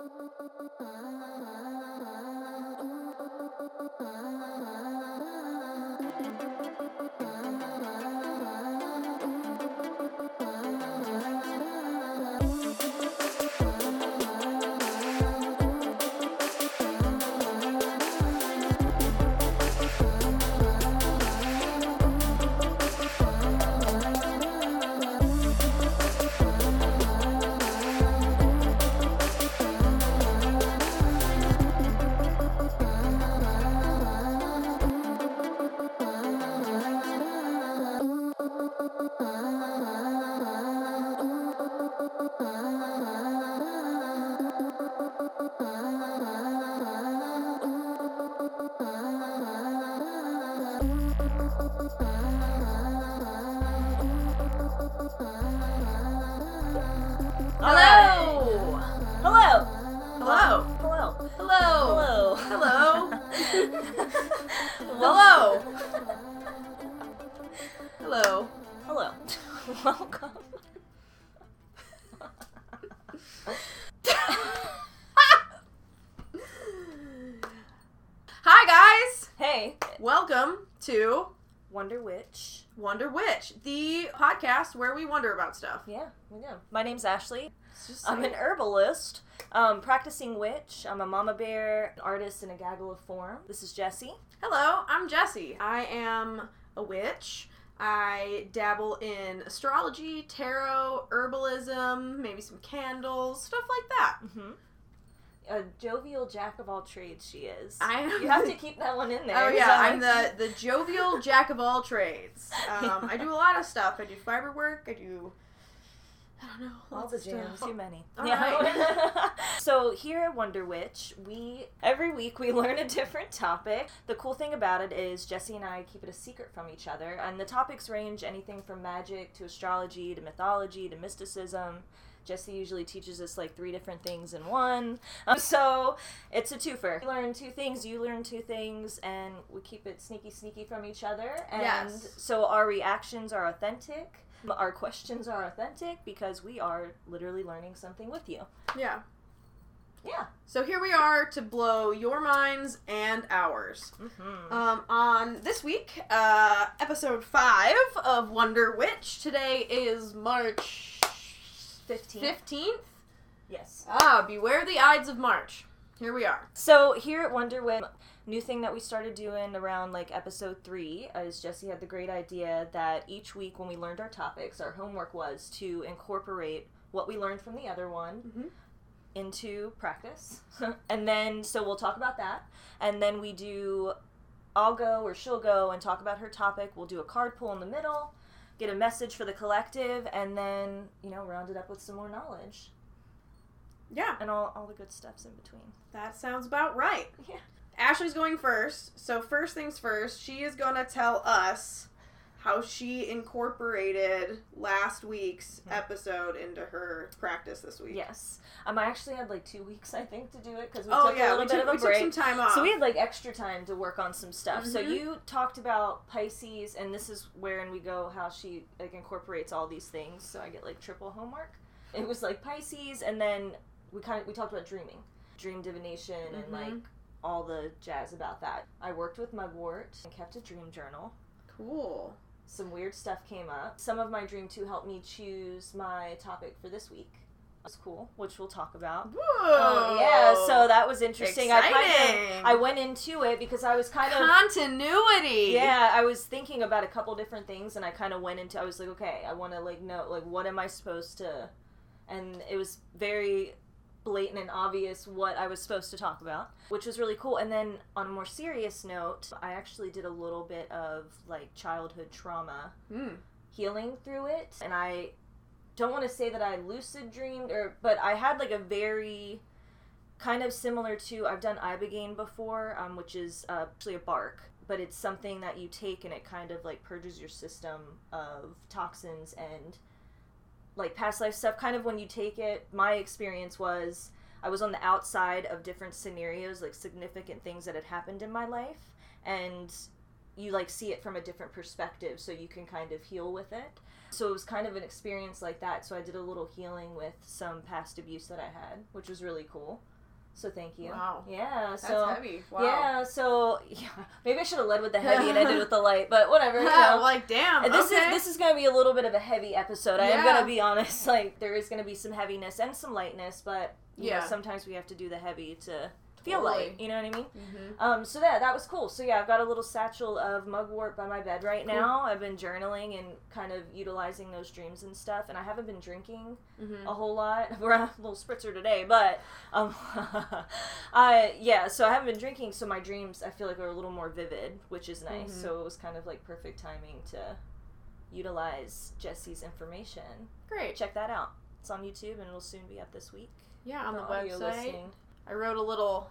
oh, oh, oh, oh. Podcast where we wonder about stuff. Yeah, we know. My name's Ashley. I'm an herbalist, um, practicing witch. I'm a mama bear, an artist in a gaggle of form. This is Jessie. Hello, I'm Jessie. I am a witch. I dabble in astrology, tarot, herbalism, maybe some candles, stuff like that. Mm-hmm. A jovial jack of all trades, she is. I you have to keep that one in there. Oh yeah, I'm the the jovial jack of all trades. Um, I do a lot of stuff. I do fiber work. I do. I don't know. All the of jams, too many. All Yeah. so here at Wonder Witch, we every week we learn a different topic. The cool thing about it is Jesse and I keep it a secret from each other, and the topics range anything from magic to astrology to mythology to mysticism. Jesse usually teaches us like three different things in one. Um, so it's a twofer. You learn two things, you learn two things, and we keep it sneaky, sneaky from each other. And Yes. so our reactions are authentic. Our questions are authentic because we are literally learning something with you. Yeah. Yeah. So here we are to blow your minds and ours. Mm-hmm. Um, on this week, uh, episode five of Wonder Witch. Today is March 15. fifteenth. Yes. Ah, beware the Ides of March. Here we are. So here at Wonder Witch, new thing that we started doing around like episode three is Jesse had the great idea that each week when we learned our topics, our homework was to incorporate what we learned from the other one Mhm. into practice. and then, so we'll talk about that. And then we do, I'll go or she'll go and talk about her topic. We'll do a card pull in the middle, get a message for the collective, and then, you know, round it up with some more knowledge Yeah, and all, all the good stuffs in between. that sounds about right. Yeah. Ashley's going first. So first things first, she is gonna tell us how she incorporated last week's Mhm. episode into her practice this week. Yes. Um, I actually had like two weeks, I think, to do it because we Oh took yeah, a little bit took, of a we took break. some time off. So we had like extra time to work on some stuff. So Mhm. you talked about Pisces, and this is wherein we go how she like incorporates all these things. So I get like triple homework. It was like Pisces, and then we kind of we talked about dreaming, dream divination, and Mhm. like all the jazz about that. I worked with Mugwort and kept a dream journal. cool. Some weird stuff came up. Some of my dream too helped me choose my topic for this week. That's cool, which we'll talk about. Oh, yeah, so that was interesting. I kind Exciting. of I went into it because I was kind of continuity. yeah, I was thinking about a couple different things and I kind of went into I was like, okay, I want to like know like what am I supposed to and it was very blatant and obvious what I was supposed to talk about, which was really cool. And then on a more serious note, I actually did a little bit of like childhood trauma Mm. healing through it and i don't want to say that i lucid dreamed or but i had like a very kind of similar to i've done ibogaine before um, which is uh, actually a bark but it's something that you take and it kind of like purges your system of toxins and like past life stuff kind of when you take it my experience was i was on the outside of different scenarios like significant things that had happened in my life and you like see it from a different perspective so you can kind of heal with it. So it was kind of an experience like that. So I did a little healing with some past abuse that I had, which was really cool. So thank you. Wow. Yeah. That's So heavy. Wow. yeah. So yeah, maybe I should have led with the heavy and ended with the light, but whatever. You know. like damn. And this okay. is this is gonna be a little bit of a heavy episode. I am gonna be honest. Like there is gonna be some heaviness and some lightness, but you Yeah. know, sometimes we have to do the heavy to feel Totally. light. You know what I mean? Mhm. Um, so yeah, that was cool. So yeah, I've got a little satchel of mugwort by my bed right Cool. now. I've been journaling and kind of utilizing those dreams and stuff, and I haven't been drinking Mhm. a whole lot. We're on a little spritzer today, but um, I yeah. So I haven't been drinking, so my dreams I feel like are a little more vivid, which is nice. Mhm. So it was kind of like perfect timing to utilize Jesse's information. Great. Check that out. It's on YouTube and it'll soon be up this week. Yeah, on the website. I wrote a little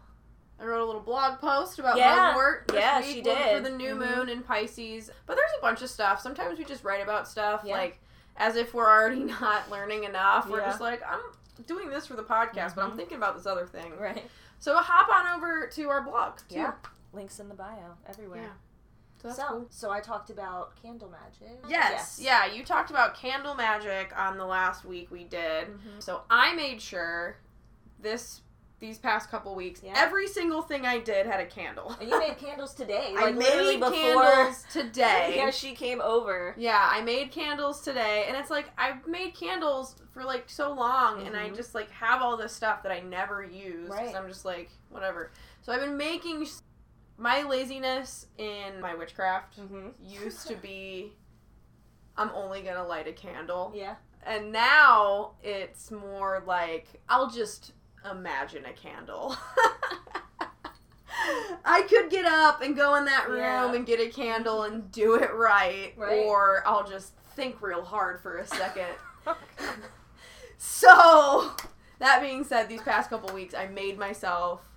I wrote a little blog post about Yeah. mugwort this Yeah, week she looking for the new Mhm. moon in Pisces. But there's a bunch of stuff. Sometimes we just write about stuff Yeah. like as if we're already not learning enough. We're just like, I'm doing this for the podcast, but I'm Mhm. thinking about this other thing. Right. So hop on over to our blog too. Yeah. Links in the bio everywhere. Yeah. So that's so, cool. so I talked about candle magic. Yes. Yeah, you talked about candle magic on the last week we did. Mhm. So I made sure this these past couple weeks, Yeah. every single thing I did had a candle. And you made candles today. I Like literally made before candles today. yeah, she came over. Yeah, I made candles today, and it's like I've made candles for like so long, and I Mhm. just like have all this stuff that I never use. 'cause Right. I'm just like whatever. So I've been making my laziness in my witchcraft Mm-hmm. used to be I'm only gonna light a candle, Yeah. and now it's more like I'll just imagine a candle. I could get up and go in that room Yeah. and get a candle and do it right, Right. or I'll just think real hard for a second. Oh, so, that being said, these past couple weeks I made myself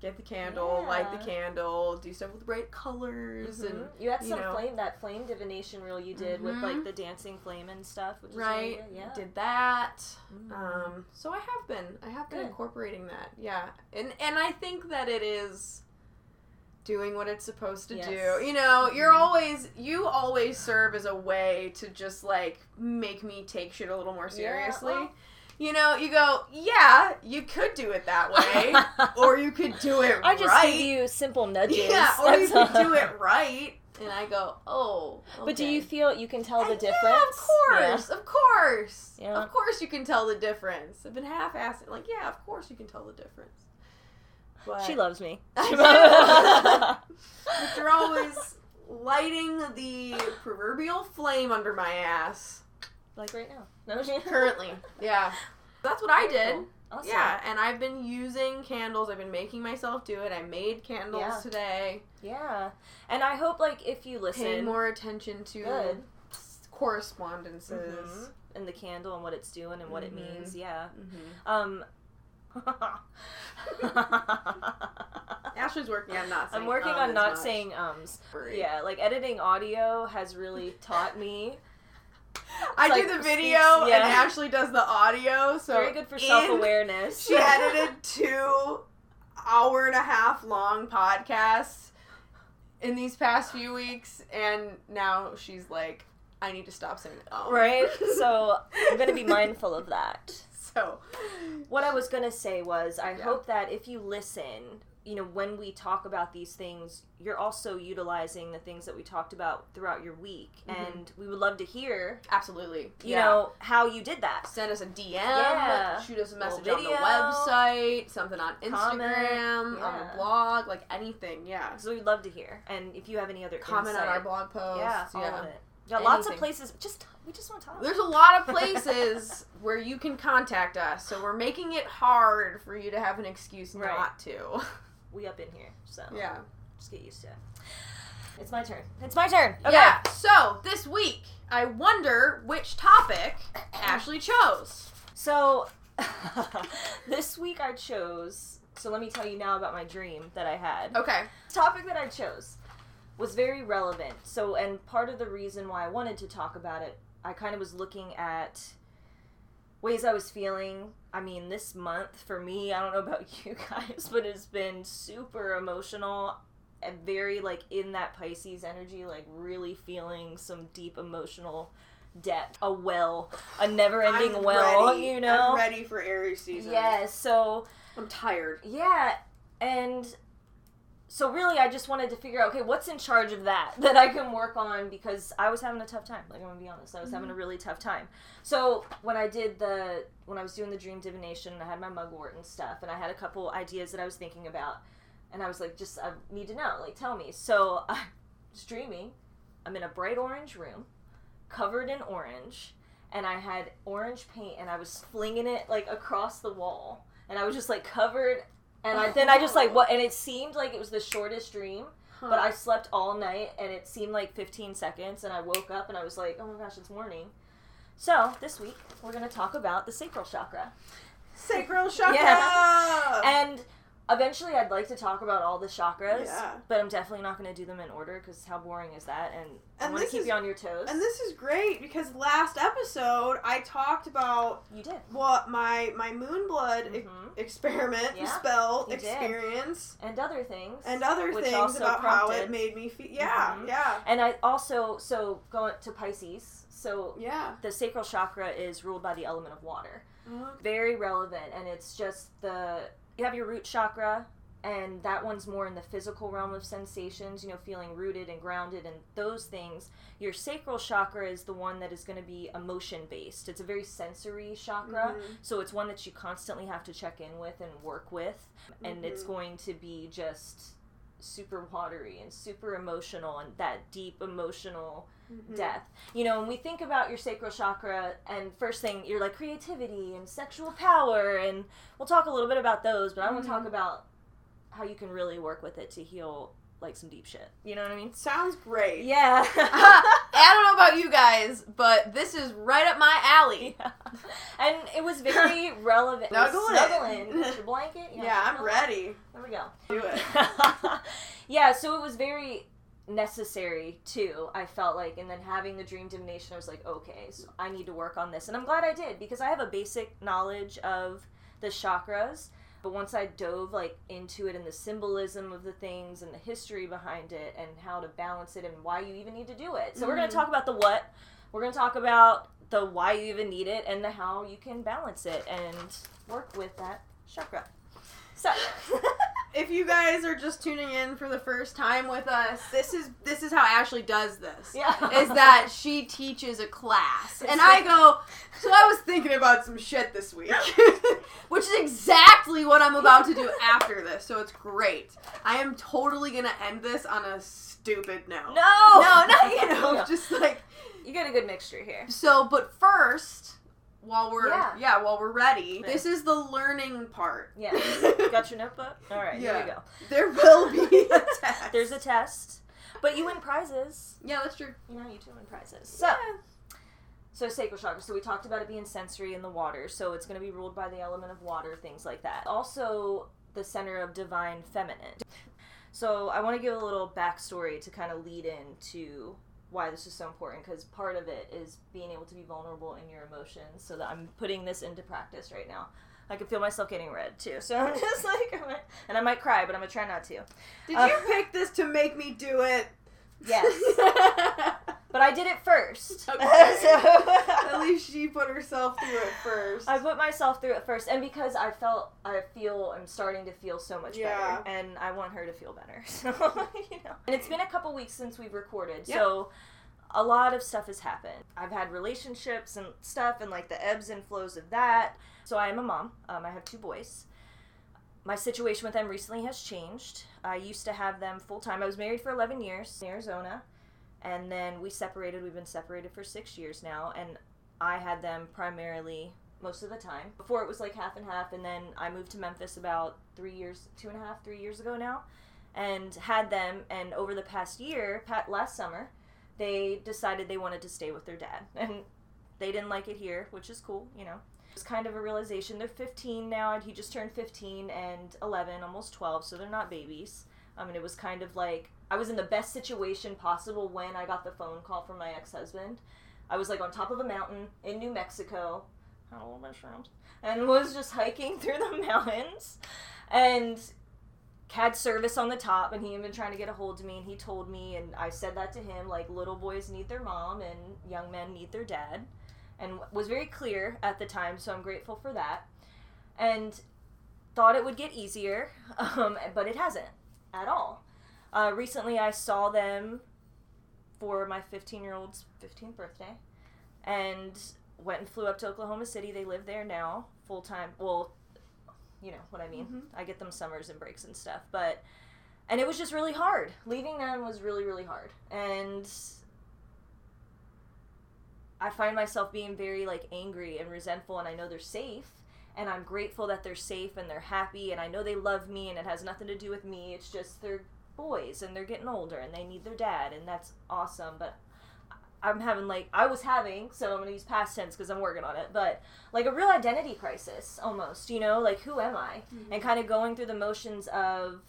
get the candle, light the candle, do stuff with bright colors and Mhm. you had you some know. flame that flame divination reel you did with Mhm. like the dancing flame and stuff, which right really. Yeah. did that Mm. um so i have been i have been Good. incorporating that yeah and and i think that it is doing what it's supposed to Yes. do you know you're Mhm. always you always serve as a way to just like make me take shit a little more Yeah, seriously well- you know you go yeah you could do it that way or you could do it right. I just right give you simple nudges. yeah or you could all. do it right and i go oh But do you feel you can tell the difference? Yeah, of course, of course, Yeah. of course you can tell the difference. I've been half-assing, like, yeah, of course you can tell the difference. But She loves me. You're always lighting the proverbial flame under my ass. like right now. No, she- Currently, yeah. That's what I did. Awesome. Yeah, and I've been using candles. I've been making myself do it. I made candles Yeah. today. Yeah. And I hope like if you Pay listen more attention to Good. correspondences. Mhm. and the candle and what it's doing and what it Mhm. means, yeah. Mm-hmm. Um Ashley's working on not saying I'm working um on not much. saying ums. Yeah, like editing audio has really taught me. I It's do like the speaks- video and. Ashley does the audio. So Very good for self awareness. She edited two hour and a half long podcasts in these past few weeks, and now she's like, I need to stop saying oh. right? So I'm gonna be mindful of that. So What I was gonna say was, I Yeah. hope that if you listen, you know, when we talk about these things, you're also utilizing the things that we talked about throughout your week, Mhm. and we would love to hear, absolutely, you yeah. know, how you did that. Send us a DM, Yeah. shoot us a message on the video. website, something on Comment. Instagram, on Yeah. the blog, like anything, yeah. So we'd love to hear, and if you have any other Comment on our blog post, yeah, all yeah. of it. Yeah, lots of places. Just we just want to talk. There's a lot of places where you can contact us, so we're making it hard for you to have an excuse Right. not to. We up in here, so Yeah. just get used to it. It's my turn. It's my turn. Okay. Yeah. So this week, I wonder which topic Ashley chose. So this week I chose. So let me tell you now about my dream that I had. Okay. The topic that I chose was very relevant. So, and part of the reason why I wanted to talk about it, I kind of was looking at ways I was feeling. I mean, this month for me, I don't know about you guys, but it's been super emotional and very like in that Pisces energy, like really feeling some deep emotional depth, a well, a never-ending well, ready. you know. I'm ready for Aries season. Yes, so I'm tired. yeah, and so really, I just wanted to figure out, okay, what's in charge of that that I can work on because I was having a tough time. Like I'm gonna be honest, I was having a mm-hmm. really tough time. So when I did the when I was doing the dream divination, I had my mugwort and stuff, and I had a couple ideas that I was thinking about, and I was like, just I need to know, like tell me. So I was dreaming. I'm in a bright orange room, covered in orange, and I had orange paint, and I was flinging it like across the wall, and I was just like covered and I, then I just like oh. what, and it seemed like it was the shortest dream, but I slept all night, and it seemed like 15 seconds, and I woke up and I was like, oh my gosh, it's morning. So this week we're gonna talk about the sacral chakra, sacral chakra. Yeah. and eventually I'd like to talk about all the chakras, Yeah. but I'm definitely not gonna do them in order because how boring is that? And, I want to keep is- you on your toes. And this is great because last episode I talked about you did. what my my moon blood e- Mhm. experiment Yeah, spell you did. experience And other things. and other Which things also about how prompted- it made me feel. Yeah, Mhm. yeah, And I also so going to Pisces. So yeah. the sacral chakra is ruled by the element of water. Uh, Very relevant, and it's just the you have your root chakra, and that one's more in the physical realm of sensations. You know, feeling rooted and grounded, and those things. Your sacral chakra is the one that is going to be emotion based. It's a very sensory chakra, Mhm. so it's one that you constantly have to check in with and work with, and it's Mhm. going to be just super watery and super emotional and that deep emotional Mhm. death. You know, when we think about your sacral chakra, and first thing, you're like creativity and sexual power, and we'll talk a little bit about those, but I want to talk Mhm. about how you can really work with it to heal like some deep shit. You know what I mean? Sounds great. Yeah. I don't know about you guys, but this is right up my alley. Yeah. And it was very relevant. Snuggle in. Snuggle in. Get your blanket. Yeah, I'm ready. There we go. Do it. yeah, so it was very necessary too, I felt like. And then having the dream divination, I was like, okay, so I need to work on this. And I'm glad I did because I have a basic knowledge of the chakras. But once I dove like into it and the symbolism of the things and the history behind it and how to balance it and why you even need to do it. So we're gonna Mhm. talk about the what. We're gonna talk about the why you even need it and the how you can balance it and work with that chakra. So If you guys are just tuning in for the first time with us, this is this is how Ashley does this. Yeah. Is that she teaches a class. And I go, so I was thinking about some shit this week. Which is exactly what I'm about to do after this, so it's great. I am totally gonna end this on a stupid note. No, No, not you know, No. just like You get a good mixture here. so, but first, while we're Yeah. yeah, while we're ready, Yeah. this is the learning part. Yeah. Got your notebook? All right, here Yeah. we go. There will be a test. There's a test, but you win prizes. yeah, that's true. You know, you do win prizes. So, so sacral chakra. So we talked about it being sensory in the water. So it's going to be ruled by the element of water, things like that. Also, the center of divine feminine. So I want to give a little backstory to kind of lead into why this is so important because part of it is being able to be vulnerable in your emotions. So that I'm putting this into practice right now. I can feel myself getting red too. So I'm just like, I'm and I might cry, but I'm gonna try not to. Did Uh, you pick this to make me do it? Yes. But I did it first. Okay. So- At least she put herself through it first. I put myself through it first, and because I felt, I feel, I'm starting to feel so much Yeah. better, and I want her to feel better. So you know, and it's been a couple weeks since we've recorded, Yeah. so a lot of stuff has happened. I've had relationships and stuff, and like the ebbs and flows of that. So I am a mom. Um, I have two boys. My situation with them recently has changed. I used to have them full time. I was married for 11 years in Arizona, and then we separated. We've been separated for six years now, and I had them primarily most of the time. Before it was like half and half, and then I moved to Memphis about three years, two and a half, three years ago now, and had them. And over the past year, last summer, they decided they wanted to stay with their dad, and they didn't like it here, which is cool, you know. It's kind of a realization. They're 15 now, and he just turned 15 and 11, almost 12, so they're not babies. I mean, it was kind of like I was in the best situation possible when I got the phone call from my ex husband. I was like on top of a mountain in New Mexico, had a little bit of shrooms, and was just hiking through the mountains. And had service on the top and he had been trying to get a hold of me and he told me and I said that to him like little boys need their mom and young men need their dad. And was very clear at the time so I'm grateful for that. And thought it would get easier um, but it hasn't at all uh, recently I saw them for my 15 year old's 15th birthday and went and flew up to Oklahoma City they live there now full time well you know what I mean. Mhm. I get them summers and breaks and stuff, but and it was just really hard. Leaving them was really really hard, and I find myself being very like angry and resentful, and I know they're safe. And I'm grateful that they're safe and they're happy, and I know they love me, and it has nothing to do with me. It's just they're boys and they're getting older and they need their dad, and that's awesome. But I'm having like I was having, so I'm gonna use past tense because I'm working on it. But like a real identity crisis, almost. You know, like who am I? And kind of going through the motions of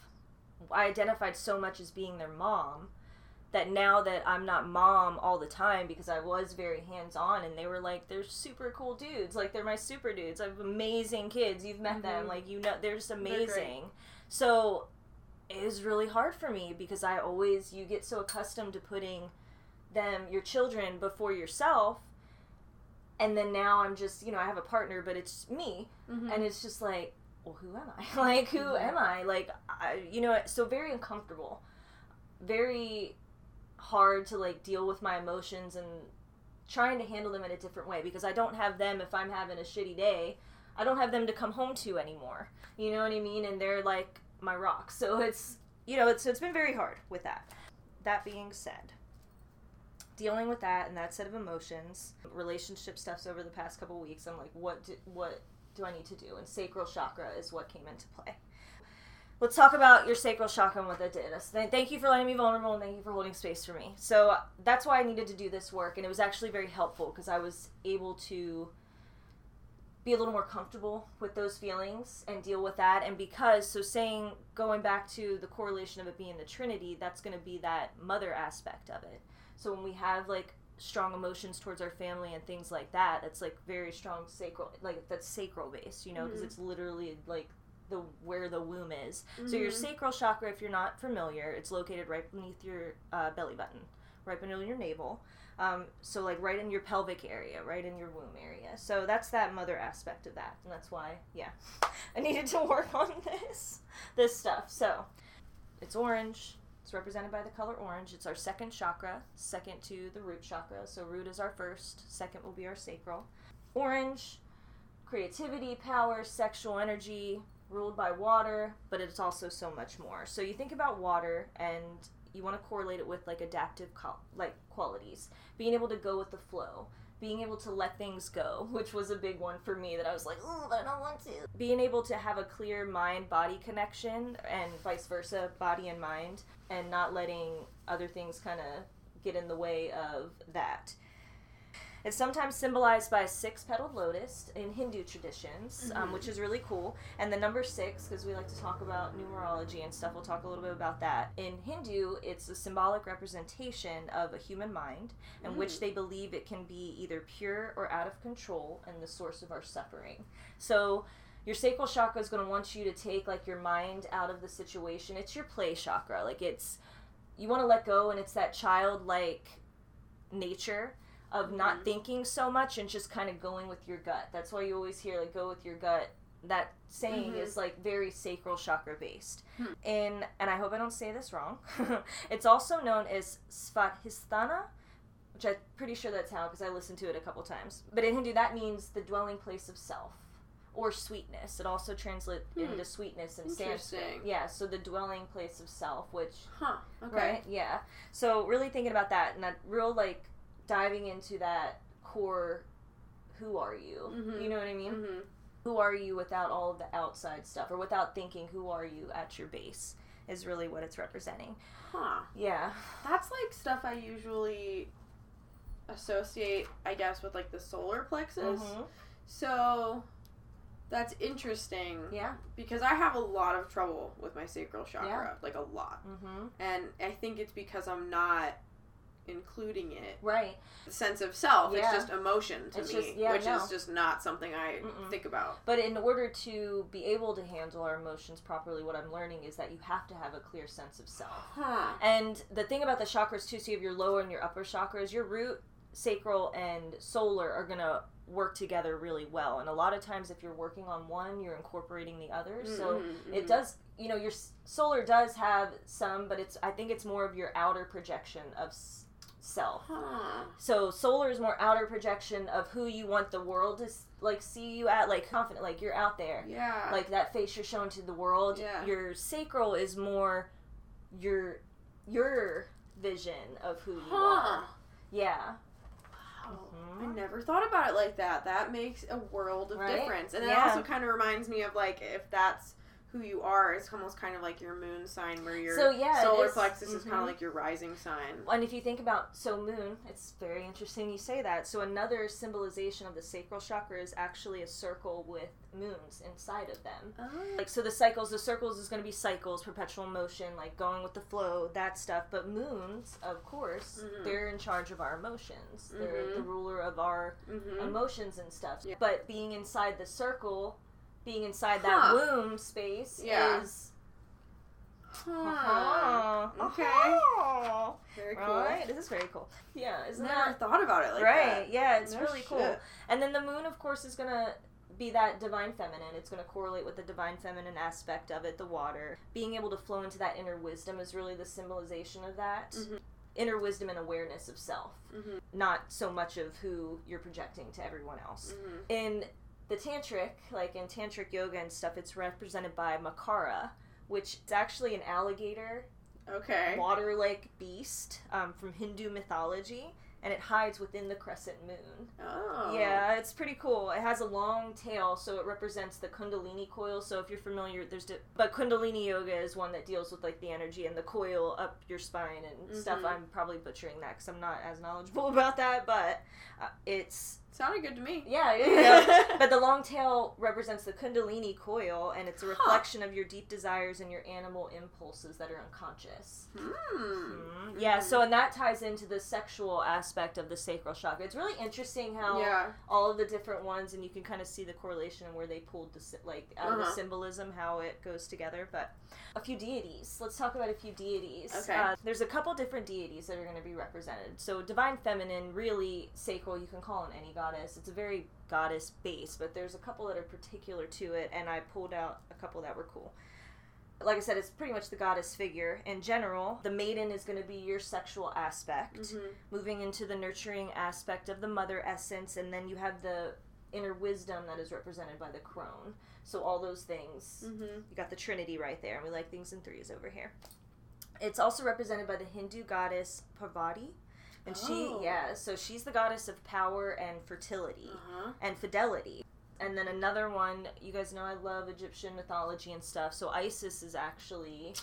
I identified so much as being their mom that now that I'm not mom all the time because I was very hands on and they were like they're super cool dudes like they're my super dudes I have amazing kids you've met them Mhm. like you know they're just amazing so it was really hard for me because I always you get so accustomed to putting them your children before yourself. And then now I'm just you know I have a partner but it's me. Mhm. and it's just like well who am i? Like who am i? Like I, you know so very uncomfortable. Very hard to like deal with my emotions and trying to handle them in a different way because i don't have them if i'm having a shitty day. I don't have them to come home to anymore. You know what i mean? And they're like my rock. So it's you know it's, it's been very hard with that. That being said dealing with that and that set of emotions relationship stuffs over the past couple weeks i'm like what do, what do i need to do? And sacral chakra is what came into play. Let's talk about your sacral chakra and what that did. Th- thank you for letting me vulnerable and thank you for holding space for me. So that's why i needed to do this work and it was actually very helpful because i was able to be a little more comfortable with those feelings and deal with that and because so saying going back to the correlation of it being the trinity that's going to be that mother aspect of it so when we have like strong emotions towards our family and things like that, that's like very strong sacral, like that's sacral based, you know, because Mhm. it's literally like the where the womb is. So your Mhm. sacral chakra, if you're not familiar, it's located right beneath your uh, belly button, right beneath your navel. Um, so like right in your pelvic area, right in your womb area. So that's that mother aspect of that, and that's why, yeah, I needed to work on this, this stuff. So it's orange. It's represented by the color orange. It's our second chakra, second to the root chakra. So root is our first, second will be our sacral. Orange, creativity, power, sexual energy, ruled by water, but it's also so much more. So you think about water and you want to correlate it with like adaptive qual- like qualities, being able to go with the flow, being able to let things go, which was a big one for me that I was like, "Ooh, I don't want to." Being able to have a clear mind-body connection and vice versa, body and mind, and not letting other things kind of get in the way of that. It's sometimes symbolized by a six petaled lotus in Hindu traditions, um, Mhm. which is really cool. And the number six, because we like to talk about numerology and stuff, we'll talk a little bit about that. In Hindu, it's a symbolic representation of a human mind in which Mm. they believe it can be either pure or out of control and the source of our suffering. So, your sacral chakra is going to want you to take like your mind out of the situation. It's your play chakra. Like it's you want to let go and it's that childlike nature of not Mhm. thinking so much and just kind of going with your gut. That's why you always hear like go with your gut. That saying Mhm. is like very sacral chakra based. Hmm. In and I hope I don't say this wrong. it's also known as Svadhisthana, which I'm pretty sure that's how because I listened to it a couple times. But in Hindu, that means the dwelling place of self or sweetness. It also translates Hmm. into sweetness in Sanskrit. Yeah, so the dwelling place of self, which Huh. Okay. right, yeah. So really thinking about that and that real like diving into that core. Who are you? Mhm. You know what I mean? hmm Who are you without all of the outside stuff, or without thinking? Who are you at your base? Is really what it's representing. Huh. Yeah. That's like stuff I usually associate, I guess, with like the solar plexus. Mhm. So that's interesting Yeah. because I have a lot of trouble with my sacral chakra, like a lot. Mm-hmm. And I think it's because I'm not including it. Right. Sense of self. Yeah. It's just emotion to It's me, just- yeah, which no. is just not something I Mm-mm. think about. But in order to be able to handle our emotions properly, what I'm learning is that you have to have a clear sense of self. Huh. And the thing about the chakras too, so you have your lower and your upper chakras, your root, sacral, and solar are gonna work together really well. And a lot of times, if you're working on one, you're incorporating the other. So Mhm, it does, you know, your solar does have some, but it's I think it's more of your outer projection of self. Huh. So solar is more outer projection of who you want the world to like see you at, like confident, like you're out there Yeah. like that face you're showing to the world. Yeah. Your sacral is more your your vision of who you Huh. are. Yeah. Wow. Mhm. I never thought about it like that. That makes a world of Right? difference. And it Yeah. also kind of reminds me of like if that's who you are, it's almost kind of like your moon sign where your So, yeah, solar plexus is kind of like your rising sign. And if you think about so moon, it's very interesting you say that. So another symbolization of the sacral chakra is actually a circle with moons inside of them. Oh. Like so the cycles, the circles is going to be cycles, perpetual motion, like going with the flow, that stuff. But moons, of course, Mhm. they're in charge of our emotions. They're Mhm. the ruler of our hmm emotions and stuff. Yeah. But being inside the circle, being inside Huh. that womb space Yeah. is Huh. Okay. Uh-huh. Very cool. Right? This is very cool. Yeah, isn't Never that thought about it like right? that. Yeah, it's No really cool. And then the moon, of course, is gonna be that divine feminine. It's gonna correlate with the divine feminine aspect of it, the water. Being able to flow into that inner wisdom is really the symbolization of that. Mhm. Inner wisdom and awareness of self, Mhm. not so much of who you're projecting to everyone else. Mhm. In the tantric, like in tantric yoga and stuff, it's represented by Makara, which is actually an alligator Okay. water like beast um, from Hindu mythology, and it hides within the crescent moon. Oh. Yeah, it's pretty cool. It has a long tail, so it represents the Kundalini coil. So if you're familiar, there's di- but Kundalini yoga is one that deals with like the energy and the coil up your spine and stuff. Mhm. I'm probably butchering that because I'm not as knowledgeable about that, but uh, it's Sounded good to me. yeah, yeah, but the long tail represents the Kundalini coil, and it's a Huh. reflection of your deep desires and your animal impulses that are unconscious. Hmm. Mhm. Yeah, so and that ties into the sexual aspect of the sacral chakra. It's really interesting how Yeah. all of the different ones, and you can kind of see the correlation and where they pulled the like out of the Uh-huh. symbolism, how it goes together. But a few deities. Let's talk about a few deities. Okay. Uh, there's a couple different deities that are going to be represented. So divine feminine, really sacral. You can call on any goddess. It's a very goddess base, but there's a couple that are particular to it, and I pulled out a couple that were cool like I said, it's pretty much the goddess figure. In general, the maiden is going to be your sexual aspect, Mhm. moving into the nurturing aspect of the mother essence, and then you have the inner wisdom that is represented by the crone. So, all those things. Mhm. You got the Trinity right there, and we like things in threes over here. It's also represented by the Hindu goddess Parvati. And she, Oh. yeah, so she's the goddess of power and fertility Uh-huh. and fidelity. And then another one, you guys know I love Egyptian mythology and stuff. So Isis is actually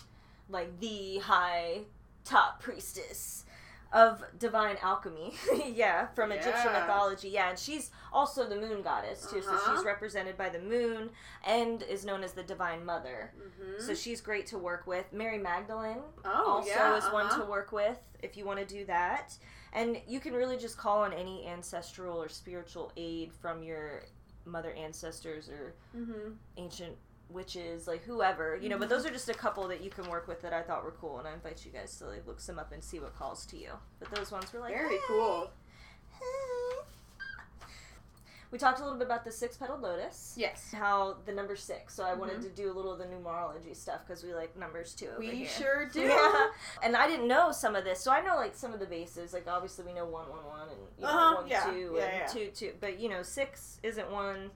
like the high top priestess of divine alchemy. yeah, from Egyptian mythology. Yeah, and she's also the moon goddess too. So Uh-huh. she's represented by the moon and is known as the divine mother. Mhm. So she's great to work with. Mary Magdalene oh, also yeah, is one uh-huh. to work with if you want to do that. And you can really just call on any ancestral or spiritual aid from your mother ancestors or Mhm. ancient witches, like whoever, you know. But those are just a couple that you can work with that I thought were cool, and I invite you guys to like look some up and see what calls to you. But those ones were like Very "Hey, cool. hey." We talked a little bit about the six petaled lotus. Yes. How the number six. So I wanted Mhm. to do a little of the numerology stuff because we like numbers too. We here. sure do. Yeah. And I didn't know some of this, so I know like some of the bases. Like obviously we know one, one, one, and you know Uh-huh, one, yeah, two, yeah, and two, two. But you know six isn't one.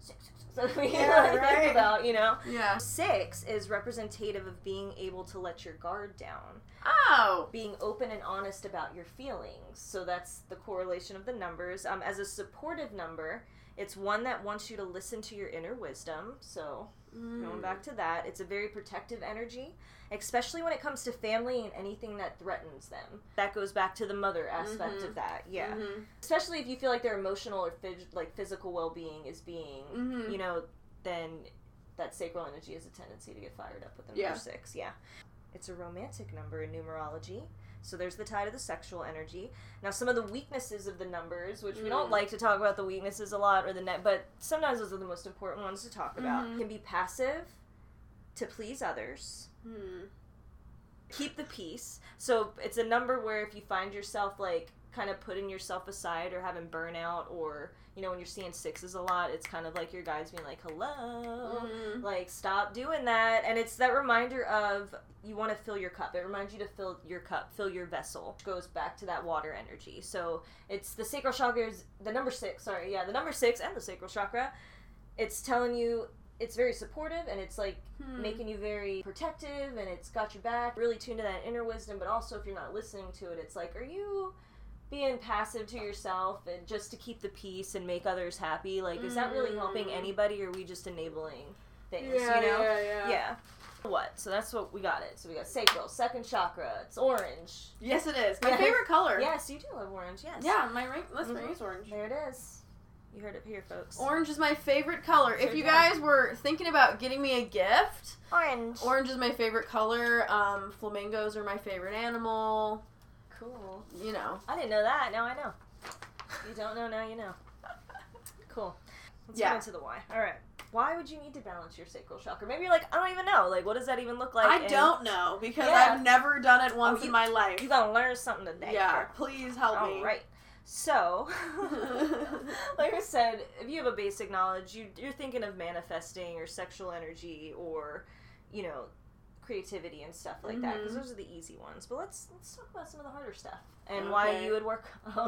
Six, six, six. So we Yeah, think right. about you know. Yeah. Six is representative of being able to let your guard down, Oh. being open and honest about your feelings. So that's the correlation of the numbers. Um, as a supportive number, it's one that wants you to listen to your inner wisdom. So Mm. Going back to that, it's a very protective energy, especially when it comes to family and anything that threatens them. That goes back to the mother aspect Mhm. of that. Yeah. Mhm. Especially if you feel like their emotional or phys- like physical well-being is being, Mhm. you know, then that sacral energy has a tendency to get fired up with the number Yeah. 6. Yeah. It's a romantic number in numerology. So there's the tie to the sexual energy. Now some of the weaknesses of the numbers, which we don't Mm. like to talk about the weaknesses a lot or the net, but sometimes those are the most important ones to talk about. Mhm. Can be passive to please others. Hmm. Keep the peace. So it's a number where if you find yourself like kind of putting yourself aside or having burnout or you know when you're seeing sixes a lot, it's kind of like your guides being like, "Hello." Mm. Like, stop doing that. And it's that reminder of you want to fill your cup. It reminds you to fill your cup, fill your vessel. It goes back to that water energy. So it's the sacral chakra is the number six. Sorry, yeah, the number six and the sacral chakra. It's telling you it's very supportive and it's like Hmm. making you very protective and it's got your back, really tuned to that inner wisdom. But also, if you're not listening to it, it's like, are you being passive to yourself and just to keep the peace and make others happy? Like, is that really helping Mm. anybody or are we just enabling things? Yeah, you know? yeah, yeah. Yeah. What? So that's what we got it. So we got sacral, second chakra. It's orange. Yes, it is. My Yes. favorite color. Yes, you do love orange. Yes. Yeah, my ring. Let's Mhm. ring is orange. There it is. You heard it here, folks. Orange is my favorite color. If you guys were thinking about getting me a gift, Orange. orange is my favorite color. Um, flamingos are my favorite animal. Cool. You know. I didn't know that. Now I know. You don't know. Now you know. Cool. Let's Yeah. get into the why. All right. Why would you need to balance your sacral chakra? Maybe you're like, I don't even know. Like, what does that even look like? I And don't know because Yeah. I've never done it oh, once you- in my life. You gotta learn something today. yeah, please help All me. right. So, like I said, if you have a basic knowledge, you, you're thinking of manifesting or sexual energy or, you know, creativity and stuff like that because those are the easy ones. But let's let's talk about some of the harder stuff and why you would work.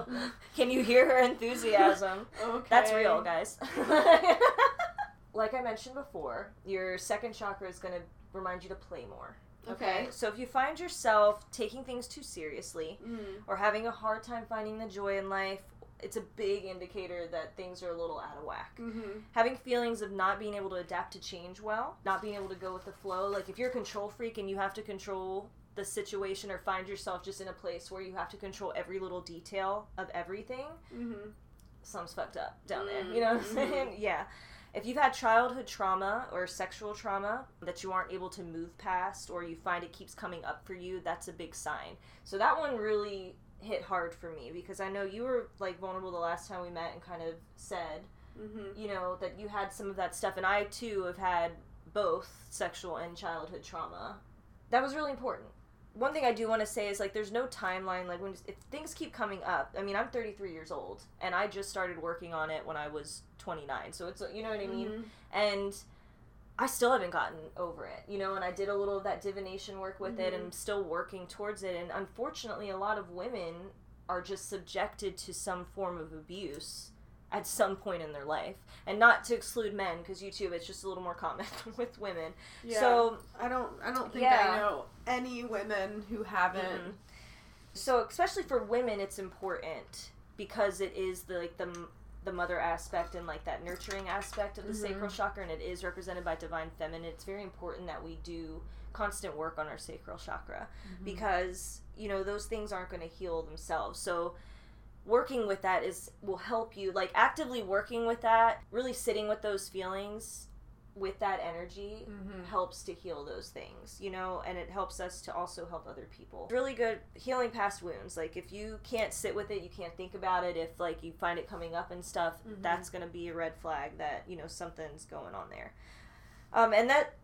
Can you hear her enthusiasm? Okay. That's real, guys. like I mentioned before, your second chakra is going to remind you to play more. Okay. So if you find yourself taking things too seriously Mm. or having a hard time finding the joy in life, it's a big indicator that things are a little out of whack. Mm-hmm. Having feelings of not being able to adapt to change well, not being able to go with the flow, like if you're a control freak and you have to control the situation or find yourself just in a place where you have to control every little detail of everything, Mm-hmm. something's fucked up down there. You know what I'm Mhm. saying? Yeah. If you've had childhood trauma or sexual trauma that you aren't able to move past or you find it keeps coming up for you, that's a big sign. So that one really hit hard for me because I know you were like vulnerable the last time we met and kind of said, Mm-hmm. you know, that you had some of that stuff and I too have had both sexual and childhood trauma. That was really important. One thing I do want to say is like there's no timeline like when if things keep coming up. I mean, I'm 33 years old and I just started working on it when I was 29. So it's you know what I mean? Mm-hmm. And I still haven't gotten over it, you know, and I did a little of that divination work with it Mhm. and I'm still working towards it and unfortunately a lot of women are just subjected to some form of abuse at some point in their life. And not to exclude men because YouTube it's just a little more common with women. Yeah. So I don't. I don't think Yeah. I know any women who haven't. Mhm. So especially for women, it's important because it is the like the the mother aspect and like that nurturing aspect of the Mhm. sacral chakra, and it is represented by divine feminine. It's very important that we do constant work on our sacral chakra because you know those things aren't going to heal themselves. So working with that is will help you like actively working with that really sitting with those feelings with that energy Mm-hmm. helps to heal those things, you know, and it helps us to also help other people. Really good healing past wounds. Like if you can't sit with it, you can't think about it, if like you find it coming up and stuff, Mhm. that's going to be a red flag that, you know, something's going on there. Um and that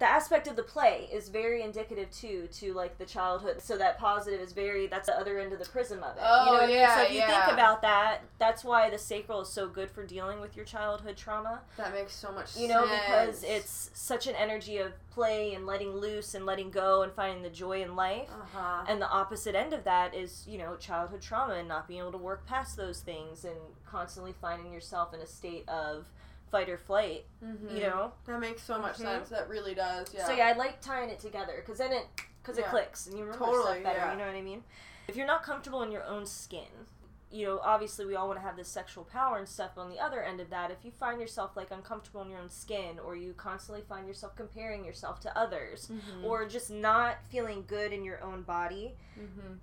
the aspect of the play is very indicative too to like the childhood. So that positive is very that's the other end of the prism of it. you Oh, know I mean? yeah, So if you yeah. think about that, that's why the sacral is so good for dealing with your childhood trauma That makes so much sense. you know sense. because it's such an energy of play and letting loose and letting go and finding the joy in life Uh huh. and the opposite end of that is you know childhood trauma and not being able to work past those things and constantly finding yourself in a state of fight or flight Mm-hmm. you know That makes so much Mhm. sense. That really does. Yeah. so yeah i like tying it together because then it because it clicks and you remember Totally, stuff better yeah. you know what i mean if you're not comfortable in your own skin you know obviously we all want to have this sexual power and stuff but on the other end of that if you find yourself like uncomfortable in your own skin or you constantly find yourself comparing yourself to others Mm-hmm. or just not feeling good in your own body mm-hmm.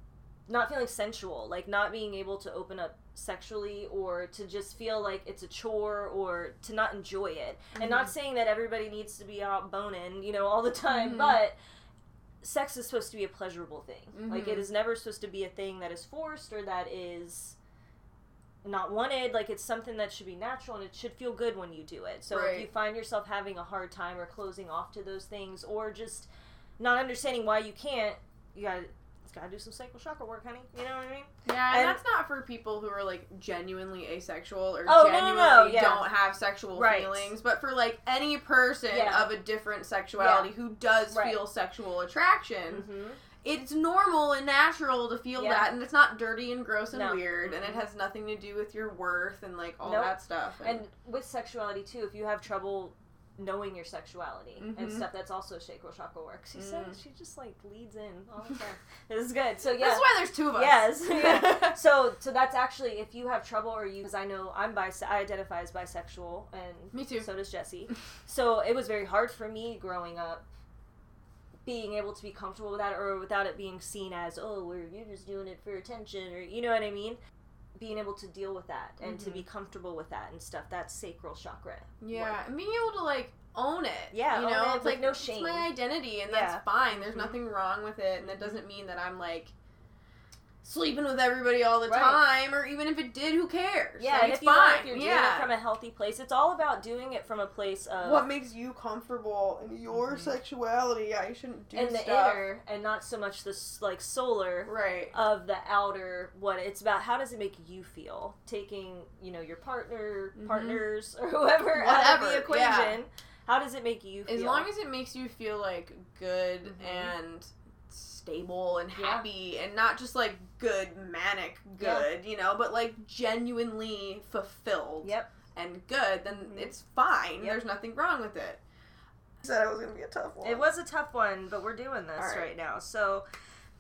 not feeling sensual like not being able to open up sexually or to just feel like it's a chore or to not enjoy it and not saying that everybody needs to be out boning you know all the time Mhm. but sex is supposed to be a pleasurable thing. Like Mhm. it is never supposed to be a thing that is forced or that is not wanted. Like it's something that should be natural and it should feel good when you do it. So if you find yourself having a hard time or closing off to those things or just not understanding why you can't, you gotta gotta do some sacral chakra work, honey. You know what I mean? Yeah, and, And- that's not for people who are like genuinely asexual or Oh, no, no, genuinely no, yeah. don't have sexual Right. feelings, but for like any person Yeah. of a different sexuality who does Right. feel sexual attraction, Mm-hmm. it's normal and natural to feel Yeah. that, and it's not dirty and gross and No. weird, and it Mhm. has nothing to do with your worth and like all Nope. that stuff. And with sexuality too, if you have trouble knowing your sexuality and Mhm. stuff, that's also sacral chakra work. She Mm. says she just like leads in all the time. this is good. So yeah, That's why there's two of us. Yes. yeah. So so that's actually if you have trouble or you because I know I'm bis I identify as bisexual and Me too. so does Jesse. So it was very hard for me growing up being able to be comfortable with that or without it being seen as oh well, you're just doing it for attention or you know what I mean being able to deal with that and to Mhm. be comfortable with that and stuff that's sacral chakra Yeah, and being able to like own it. Yeah, you know, it it's like no shame. it's my identity, and Yeah. that's fine. There's Mhm. nothing wrong with it, and that doesn't mean that I'm like sleeping with everybody all the Right. time, or even if it did, who cares? yeah Like, it's if you know fine. if you're doing yeah. it from a healthy place it's all about doing it from a place of what makes you comfortable in your Mhm. sexuality? Yeah, you shouldn't do in the inner and not so much this like solar Right. of the outer what it's about how does it make you feel taking you know your partner Mhm. partners or whoever out of the Whatever, equation how does it make you feel As long as it makes you feel like good Mhm. and stable and Yeah. happy and not just like good manic Yeah. good, you know, but like genuinely fulfilled yep and good, then Mhm. it's fine. Yep. There's nothing wrong with it. I Said it was gonna be a tough one. it was a tough one but we're doing this All right. right. now so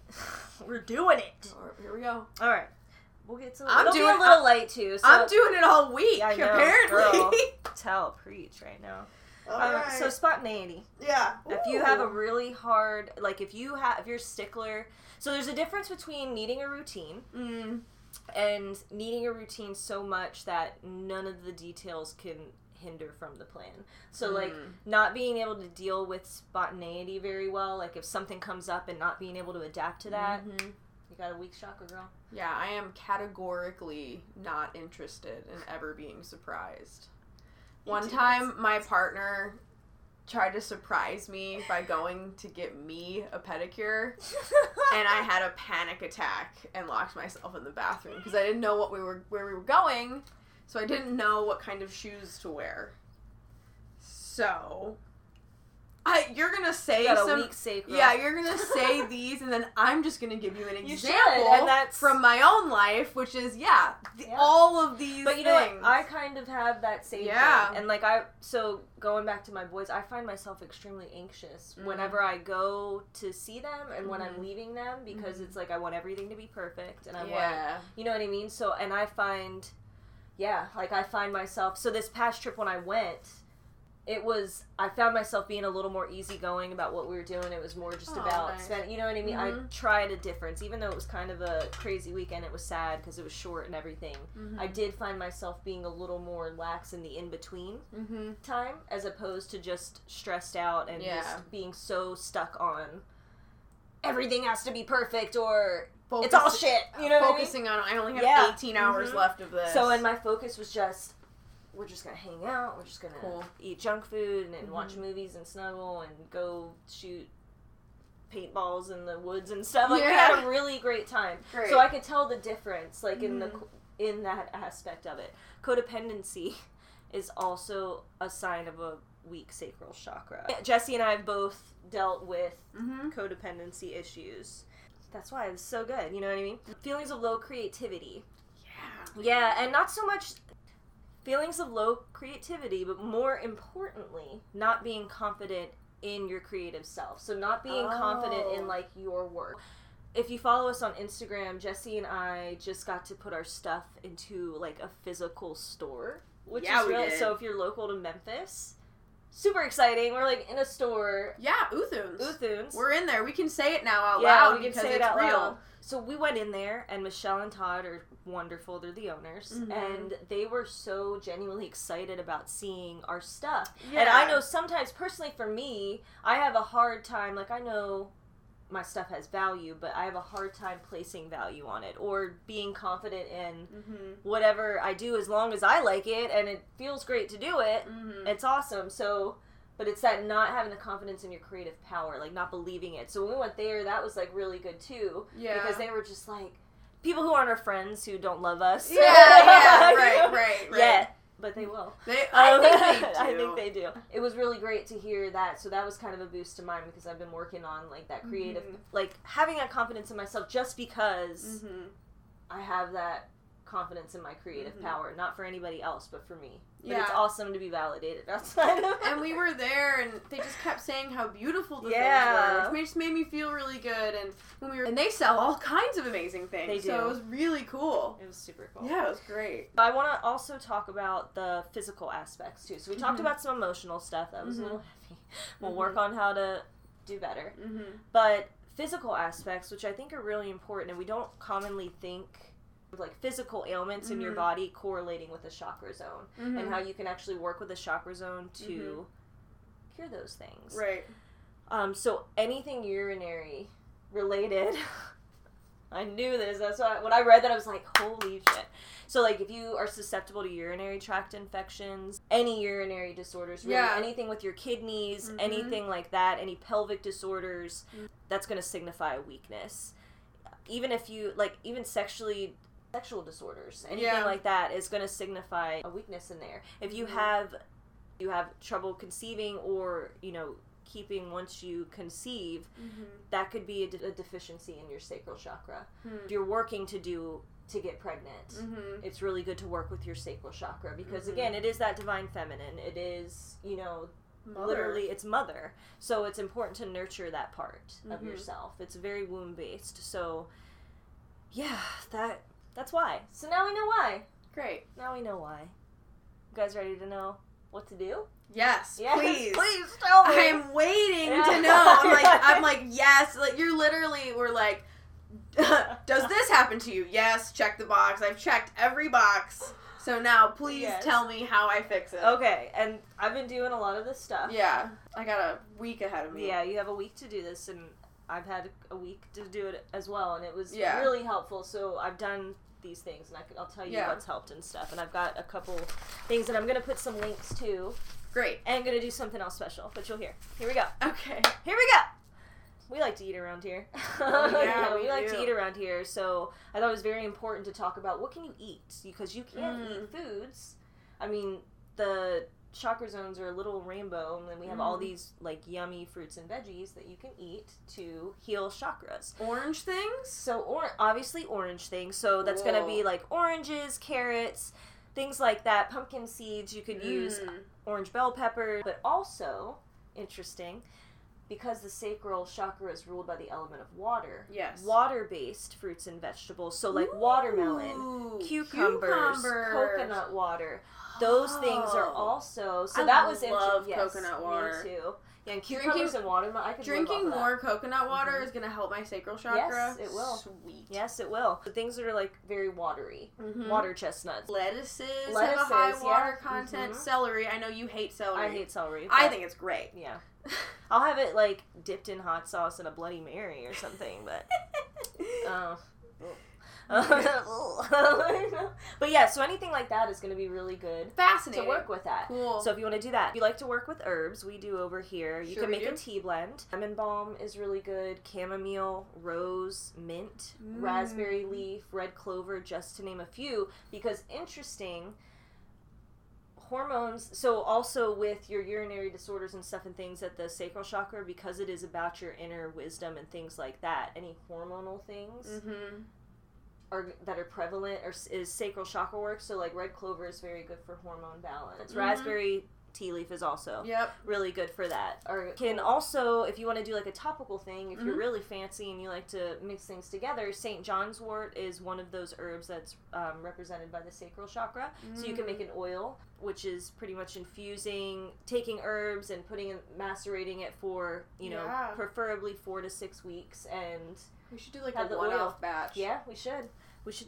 we're doing it All right, Here we go. all right we'll get to I'm it'll be doing- a little I'm- light too so I'm doing it all week. Yeah, I know, apparently. tell preach right now All right. so spontaneity yeah. If you have a really hard, like if you have, if you're stickler, so there's a difference between needing a routine Mm, and needing a routine so much that none of the details can hinder from the plan. So like mm. not being able to deal with spontaneity very well, like if something comes up and not being able to adapt to that, Mhm. you got a weak chakra girl. Yeah, I am categorically not interested in ever being surprised. One time, my partner tried to surprise me by going to get me a pedicure, and I had a panic attack and locked myself in the bathroom because I didn't know what we were where we were going, so I didn't know what kind of shoes to wear. So, I you're gonna say You got a some yeah, you're gonna say these, and then I'm just gonna give you an You example and that's- from my own life, which is yeah, th- Yeah. all of these. But you know things. what? I kind of have that same Yeah. thing. And like I so going back to my boys, I find myself extremely anxious Mhm. whenever I go to see them and when I'm Mhm. leaving them because Mhm. it's like I want everything to be perfect and I want yeah, you know what I mean? So and I find yeah, like I find myself so this past trip when I went it was I found myself being a little more easygoing about what we were doing. It was more just Oh, about nice. spend, you know what I mean? I Mhm. tried a difference, even though it was kind of a crazy weekend. It was sad because it was short and everything. mm-hmm. I did find myself being a little more lax in the in between mm-hmm. time as opposed to just stressed out and Yeah. just being so stuck on everything has to be perfect or it's all shit. You know what I mean? focusing on. I only have Yeah. 18 hours Mhm. left of this. So and my focus was just we're just gonna hang out, we're just gonna Cool. eat junk food and, and watch Mhm. movies and snuggle and go shoot paintballs in the woods and stuff. Like we had a really great time. Great. So I could tell the difference, like in the Mhm. in that aspect of it. Codependency is also a sign of a weak sacral chakra. Jesse and I have both dealt with mm-hmm. codependency issues. That's why it's so good. You know what I mean? Feelings of low creativity. yeah, Yeah, and not so much feelings of low creativity, but more importantly, not being confident in your creative self. So not being confident Oh. in like your work. If you follow us on Instagram, Jesse and I just got to put our stuff into like a physical store, which Yeah, is we really did. so if you're local to Memphis, super exciting. We're like in a store, yeah, Uthuns. Uthuns. We're in there. We can say it now out yeah, loud we can because say it's it out real. loud. So we went in there, and Michelle and Todd are wonderful. They're the owners, Mhm. and they were so genuinely excited about seeing our stuff. Yeah. And I know sometimes, personally, for me, I have a hard time. Like I know my stuff has value, but I have a hard time placing value on it or being confident in Mm-hmm. whatever I do as long as I like it and it feels great to do it. Mm-hmm. It's awesome. So, but it's that not having the confidence in your creative power, like not believing it. So when we went there, that was like really good too Yeah. because they were just like people who aren't our friends who don't love us. yeah, yeah, right, right, right. Yeah, but they will. They, I think they do. I think they do. It was really great to hear that. So that was kind of a boost to mine because I've been working on like that creative, Mhm. like having that confidence in myself just because Mm-hmm. I have that confidence in my creative Mhm. power, not for anybody else, but for me. But it's awesome to be validated outside of And we were there, and they just kept saying how beautiful the Yeah. things were, which just made me feel really good. And when we were, and they sell all kinds of amazing things. They So do. it was really cool. It was super cool. Yeah, it was great. I want to also talk about the physical aspects too. So we talked Mhm. about some emotional stuff that was Mhm. a little heavy. We'll work on how to do better. Mm-hmm. But physical aspects, which I think are really important, and we don't commonly think of like physical ailments in your Mhm. body correlating with the chakra zone, Mm-hmm. and how you can actually work with the chakra zone to cure those things. Right. Um, so anything urinary related, I knew this. That's why when I read that, I was like, holy shit. So like, if you are susceptible to urinary tract infections, any urinary disorders, really, Yeah. anything with your kidneys, Mhm. anything like that, any pelvic disorders, Mm. that's going to signify a weakness. Even if you like, even sexually. Sexual disorders, anything Yeah. like that, is going to signify a weakness in there. If you Mhm. have, you have trouble conceiving, or you know, keeping once you conceive, Mm-hmm. that could be a, de- a deficiency in your sacral chakra. Hmm. If you're working to do to get pregnant, Mm-hmm. it's really good to work with your sacral chakra because Mhm. again, it is that divine feminine. It is, you know, Mother. literally it's mother. So it's important to nurture that part of Mhm. yourself. It's very womb based. So yeah, that that's why. So now we know why. Great. Now we know why. You guys ready to know what to do? Yes. Yes, Please. please tell me. I'm waiting Yeah. to know. I'm like, I'm like, yes. Like you're literally, we're like, does this happen to you? Yes. Check the box. I've checked every box. So now, please Yes. tell me how I fix it. Okay, and I've been doing a lot of this stuff. Yeah, I got a week ahead of me. Yeah, you have a week to do this, and I've had a week to do it as well, and it was Yeah. really helpful. So I've done these things, and I can, I'll tell you Yeah. what's helped and stuff. And I've got a couple things that I'm gonna put some links to, Great. and I'm gonna do something else special, but you'll hear. Here we go. Okay. Here we go. We like to eat around here. Oh, yeah, we, we like to eat around here. So I thought it was very important to talk about what can you eat because you can't Mm. eat foods. I mean, the chakra zones are a little rainbow, and then we have all Mhm. these like yummy fruits and veggies that you can eat to heal chakras. Orange things. So, or obviously orange things. So that's gonna be like oranges, carrots, things like that. Pumpkin seeds. You could use Mm. orange bell pepper, but also interesting because the sacral chakra is ruled by the element of water. Yes. Water-based fruits and vegetables, so like watermelon, Ooh, cucumbers, coconut water. Those things are Oh. also so I that was love interesting. Yes, coconut me water. too. Yeah, and Drinking- and watermelon. I could Drinking more coconut water Mhm. is gonna help my sacral chakra. Yes, it will. Sweet. Yes, it will. The things that are like very watery, Mhm. water chestnuts. Lettuces, lettuces have a high yeah. water content. Mhm. Celery. I know you hate celery. I hate celery. I think it's great. Yeah, I'll have it like dipped in hot sauce and a Bloody Mary or something, but. Oh. but yeah, so anything like that is going to be really good Fascinating to work with that. Cool. So if you want to do that, if you like to work with herbs, we do over here. You Sure can make a tea blend. Lemon balm is really good. Chamomile, rose, mint, Mm. raspberry leaf, red clover, just to name a few. Because interesting, hormones. So also with your urinary disorders and stuff and things at the sacral chakra, because it is about your inner wisdom and things like that. Any hormonal things mm-hmm. Are that are prevalent or is sacral chakra work. So like red clover is very good for hormone balance. Mhm. Raspberry tea leaf is also Yep. really good for that. Or can also if you want to do like a topical thing, if you're Mhm. really fancy and you like to mix things together, St. John's wort is one of those herbs that's um, represented by the sacral chakra. So you can Mm. make an oil, which is pretty much infusing, taking herbs and putting in, macerating it for you know Yeah. preferably four to six weeks and We should do like Have a the one-off batch. yeah we should we should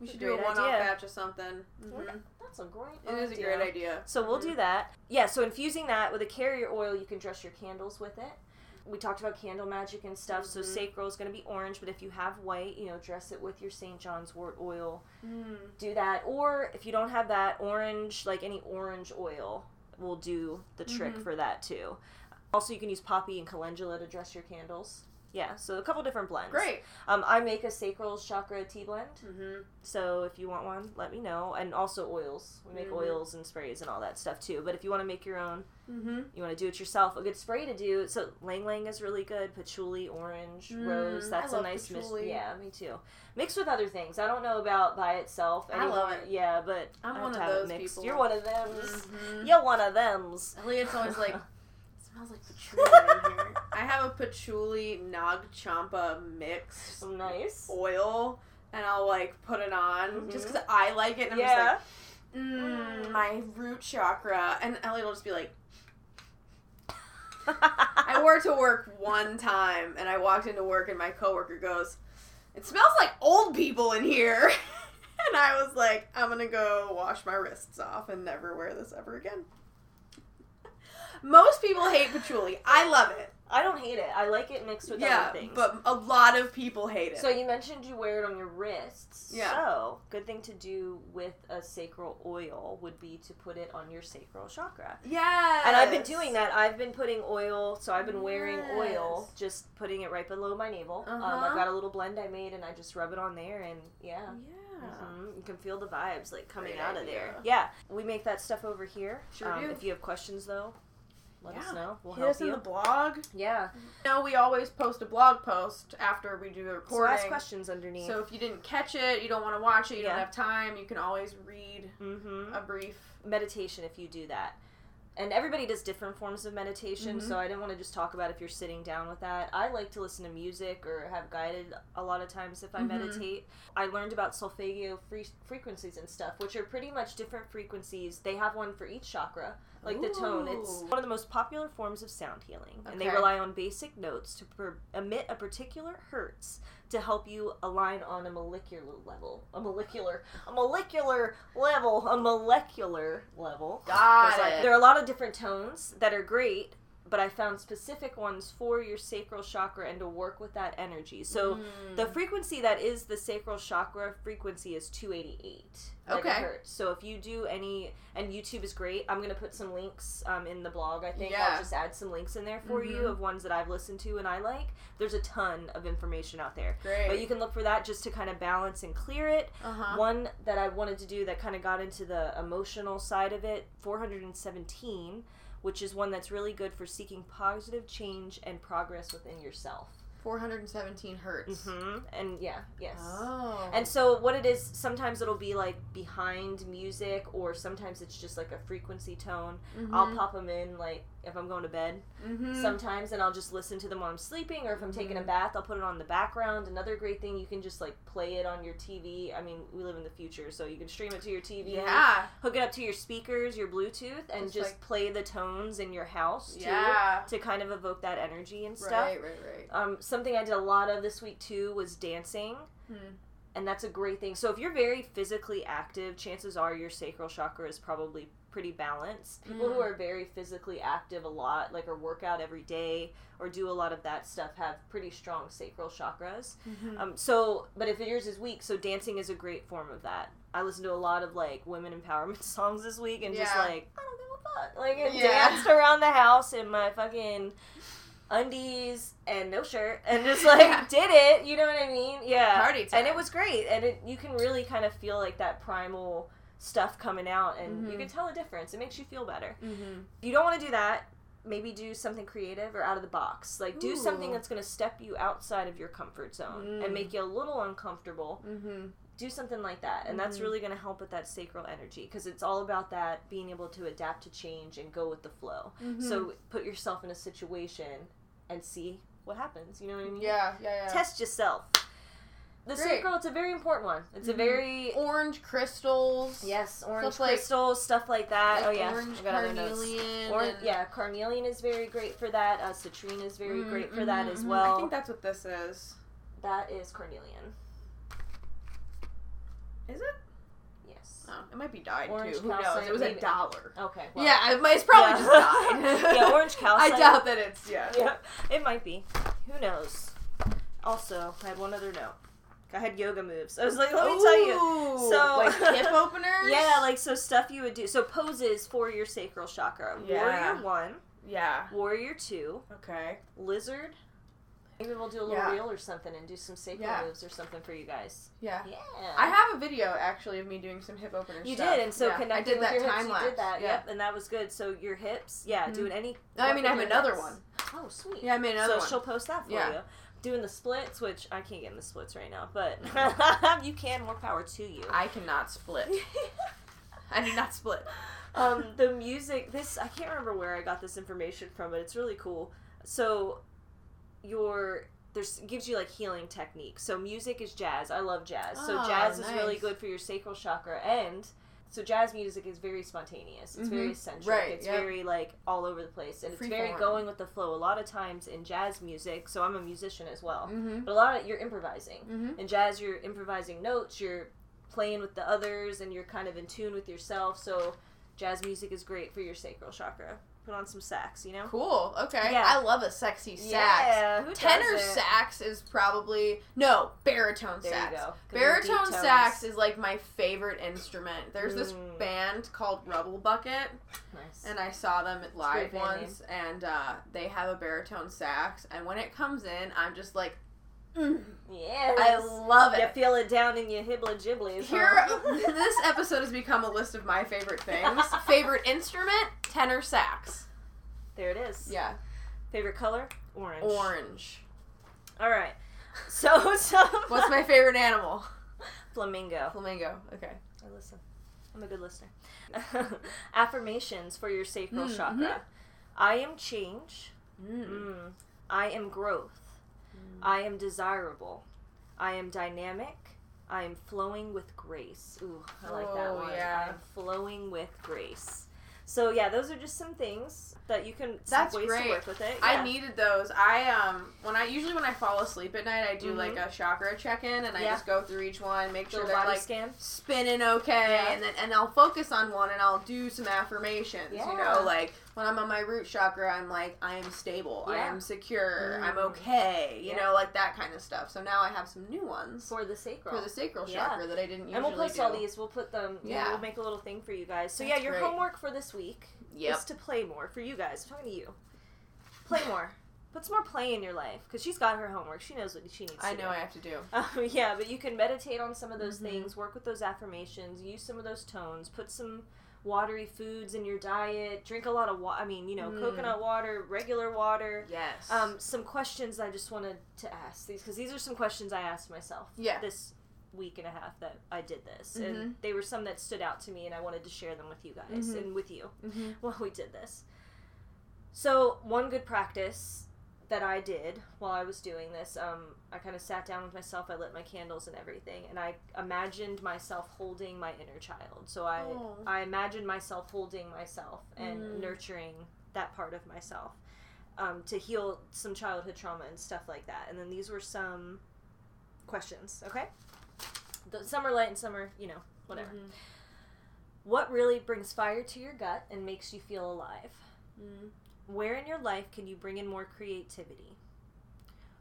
We should a do a one-off batch of something. hmm That's a great It is a idea. great idea. So we'll Mhm. do that. Yeah, so infusing that with a carrier oil, you can dress your candles with it. We talked about candle magic and stuff. So Mhm. sacral is going to be orange, but if you have white, you know, dress it with your St. John's wort oil. Mm. Do that. Or if you don't have that, orange, like any orange oil, will do the trick Mhm. for that too. Also, you can use poppy and calendula to dress your candles. Yeah, so a couple different blends. Great. Um, I make a sacral chakra tea blend. Mm-hmm. So if you want one, let me know. And also oils. We make Mhm. oils and sprays and all that stuff too. But if you want to make your own, Mm-hmm. you want to do it yourself. A good spray to do. So Ylang Ylang is really good. Patchouli, orange, Mm, rose. That's a nice mix. Yeah, me too. Mixed with other things. I don't know about by itself. I love it. Yeah, but I'm I have one to of those people. You're one of them. Mm-hmm. You're one of them's. Elliot's always like, smells like patchouli in here. I have a patchouli Nag Champa mix Nice. oil, and I'll like put it on just Mhm. because I like it. And I'm just like, mm, Mm. my root chakra. And Elliot will just be like, I wore it to work one time, and I walked into work, and my coworker goes, "It smells like old people in here." and I was like, "I'm gonna go wash my wrists off and never wear this ever again." Most people hate patchouli. I love it. I don't hate it. I like it mixed with yeah, other things. but a lot of people hate it. So you mentioned you wear it on your wrists. Yeah. So good thing to do with a sacral oil would be to put it on your sacral chakra. yeah, And I've been doing that. I've been putting oil, so I've been wearing oil, just putting it right below my navel. Um, Uh-huh. I've got a little blend I made, and I just rub it on there, and yeah. Yeah. Mhm. You can feel the vibes like coming Great out of idea. there. Yeah, we make that stuff over here. Sure um, do. If you have questions though, let us know. We'll Hit help us in the blog. yeah. No, we always post a blog post after we do the So recording. ask questions underneath. So if you didn't catch it, you don't want to watch it, you Yeah. don't have time, you can always read mm-hmm. a brief. meditation if you do that. And everybody does different forms of meditation, Mhm. so I didn't want to just talk about if you're sitting down with that. I like to listen to music or have guided a lot of times if I Mhm. meditate. I learned about solfeggio free- frequencies and stuff, which are pretty much different frequencies. They have one for each chakra, like the tone. It's one of the most popular forms of sound healing, and they rely on basic notes to per- emit a particular hertz to help you align on a molecular level. A molecular, a molecular level, a molecular level. Got There's, like- it. there are a lot of different tones that are great, but I found specific ones for your sacral chakra and to work with that energy. So Mm. the frequency that is the sacral chakra frequency is 288 Okay. megahertz. So if you do any, and YouTube is great. I'm gonna put some links um, in the blog. I think Yeah. I'll just add some links in there for you Mhm. of ones that I've listened to and I like. There's a ton of information out there, Great. but you can look for that just to kind of balance and clear it. uh-huh. One that I wanted to do that kind of got into the emotional side of it, 417, which is one that's really good for seeking positive change and progress within yourself. 417 hertz. hmm And yeah, yes. Oh. And so what it is, sometimes it'll be like behind music, or sometimes it's just like a frequency tone. I'll pop them in like if I'm going to bed mm-hmm. sometimes, and I'll just listen to them while I'm sleeping, or if I'm taking a Mhm. bath, I'll put it on the background. Another great thing, you can just like play it on your TV. I mean, we live in the future, so you can stream it to your TV. yeah. Hook it up to your speakers, your Bluetooth, and Just, just like- play the tones in your house too Yeah. to kind of evoke that energy and stuff. Right, right, right. Um, something I did a lot of this week too was dancing. Hmm. And that's a great thing. So if you're very physically active, chances are your sacral chakra is probably pretty balanced. People who Mm. are very physically active a lot, like or work out every day or do a lot of that stuff, have pretty strong sacral chakras. Mhm. Um, so, but if yours is weak, so dancing is a great form of that. I listened to a lot of like women empowerment songs this week, and just like I don't give a fuck, like and Yeah. danced around the house in my fucking undies and no shirt, and just like Yeah. did it. You know what I mean? Yeah, Party time. and it was great, and it, you can really kind of feel like that primal stuff coming out, and you Mhm. can tell a difference. It makes you feel better. Mhm. If you don't want to do that, maybe do something creative or out of the box. Like do something that's going to step you outside of your comfort zone Mm. and make you a little uncomfortable. Mhm. Do something like that. And that's Mhm. really going to help with that sacral energy because it's all about that being able to adapt to change and go with the flow. Mhm. So put yourself in a situation and see what happens. You know what I mean? yeah, yeah, yeah. Test yourself. The Great. sacral, it's a very important one. It's a Mhm. very orange crystals. yes, orange Stuff like- crystals, stuff like that. Like oh yeah, orange I got carnelian. Or, and- yeah, carnelian is very great for that. Uh, citrine is very Mm, great for that mhm, as mhm. well. I think that's what this is. that is carnelian. Is it? Yes. Oh, it might be dyed Orange too. Who knows? It was maybe. a dollar. Okay. well, yeah, it might- it's probably yeah. just died. yeah, orange calcite. I doubt that it's yeah. Yeah, it might be. Who knows? Also, I had one other note. I had yoga moves. I was like, let me tell you. So- like hip openers. Yeah, like so stuff you would do. So poses for your sacral chakra. Yeah. Warrior one, yeah. warrior two, Okay. lizard. Maybe we'll do a little Yeah. reel or something and do some sacral Yeah. moves or something for you guys. Yeah. Yeah. I have a video actually of me doing some hip openers. You stuff. did, and so yeah. connecting I did with that your hips, time you did that. Yeah. Yep, and that was good. So your hips, yeah, Mhm. doing any. No, I mean, I have another hips? one. Oh, sweet. Yeah, I made another so one. she'll post that for Yeah. you. Doing the splits, which I can't get in the splits right now, but you can. More power to you. I cannot split. I do not split. um, the music. This I can't remember where I got this information from, but it's really cool. So, your there's gives you like healing techniques. So music is jazz. I love jazz. so Oh, jazz is really good for your sacral chakra and. So jazz music is very spontaneous. It's very Mhm. eccentric. Right, It's yep. very like all over the place, and it's very Freeform. going with the flow. A lot of times in jazz music, so I'm a musician as well, Mm-hmm. but a lot of you're improvising. Mm-hmm. In jazz, you're improvising notes, you're playing with the others, and you're kind of in tune with yourself. So, jazz music is great for your sacral chakra. Put on some sax, you know? Cool. Okay. Yeah. I love a sexy sax. Yeah, who Tenor sax is probably no baritone There sax. you go. Baritone sax is like my favorite instrument. There's this Mm. band called Rubblebucket, nice. and I saw them live once, and uh, they have a baritone sax. And when it comes in, I'm just like, mm, yeah, I love You it. feel it down in your hibble jibblies. Here, huh? this episode has become a list of my favorite things. favorite instrument, tenor sax. there it is. Yeah, Favorite color? Orange. orange. All right. So, some. What's my favorite animal? flamingo? Flamingo. Okay. I listen. I'm a good listener. Affirmations for your sacral Mm, chakra. I am change. Mm. Mm. I am growth. I am desirable. I am dynamic. I am flowing with grace. Ooh, I like that Oh, one. yeah. I am flowing with grace. So yeah, those are just some things that you can That's ways great. to work with it. I needed those. I um when I usually when I fall asleep at night, I do Mhm. like a chakra check in, and I Yeah. just go through each one, make sure they're like scan. spinning okay, Yeah. and then and I'll focus on one, and I'll do some affirmations. Yeah. You know, like when I'm on my root chakra, I'm like I am stable, I am secure, I'm Mm. okay. You Yeah. know, like that kind of stuff. So now I have some new ones For the sacral. for the sacral Yeah. chakra that I didn't usually and we'll post do. all these. We'll put them. Yeah. Yeah. We'll make a little thing for you guys. So That's yeah, your great. homework for this week Yep. is to play more for you guys. I'm talking to you. Play more. Put some more play in your life because she's got her homework. She knows what she needs. I know do. I have to do. Um, yeah, but you can meditate on some of those Mhm. things, work with those affirmations, use some of those tones, put some watery foods in your diet, drink a lot of water. I mean, you know, Mm. coconut water, regular water. Yes. Um, some questions I just wanted to ask these because these are some questions I asked myself Yeah. this week and a half that I did this, Mhm. and they were some that stood out to me, and I wanted to share them with you guys Mhm. and with you hmm while we did this. So, one good practice that I did while I was doing this, um, I kind of sat down with myself, I lit my candles and everything, and I imagined myself holding my inner child. So I, Oh. I imagined myself holding myself and Mm. nurturing that part of myself um, to heal some childhood trauma and stuff like that. And then these were some questions, okay? The, some are light and some are, you know, whatever. Mhm. What really brings fire to your gut and makes you feel alive? Mm. Where in your life can you bring in more creativity?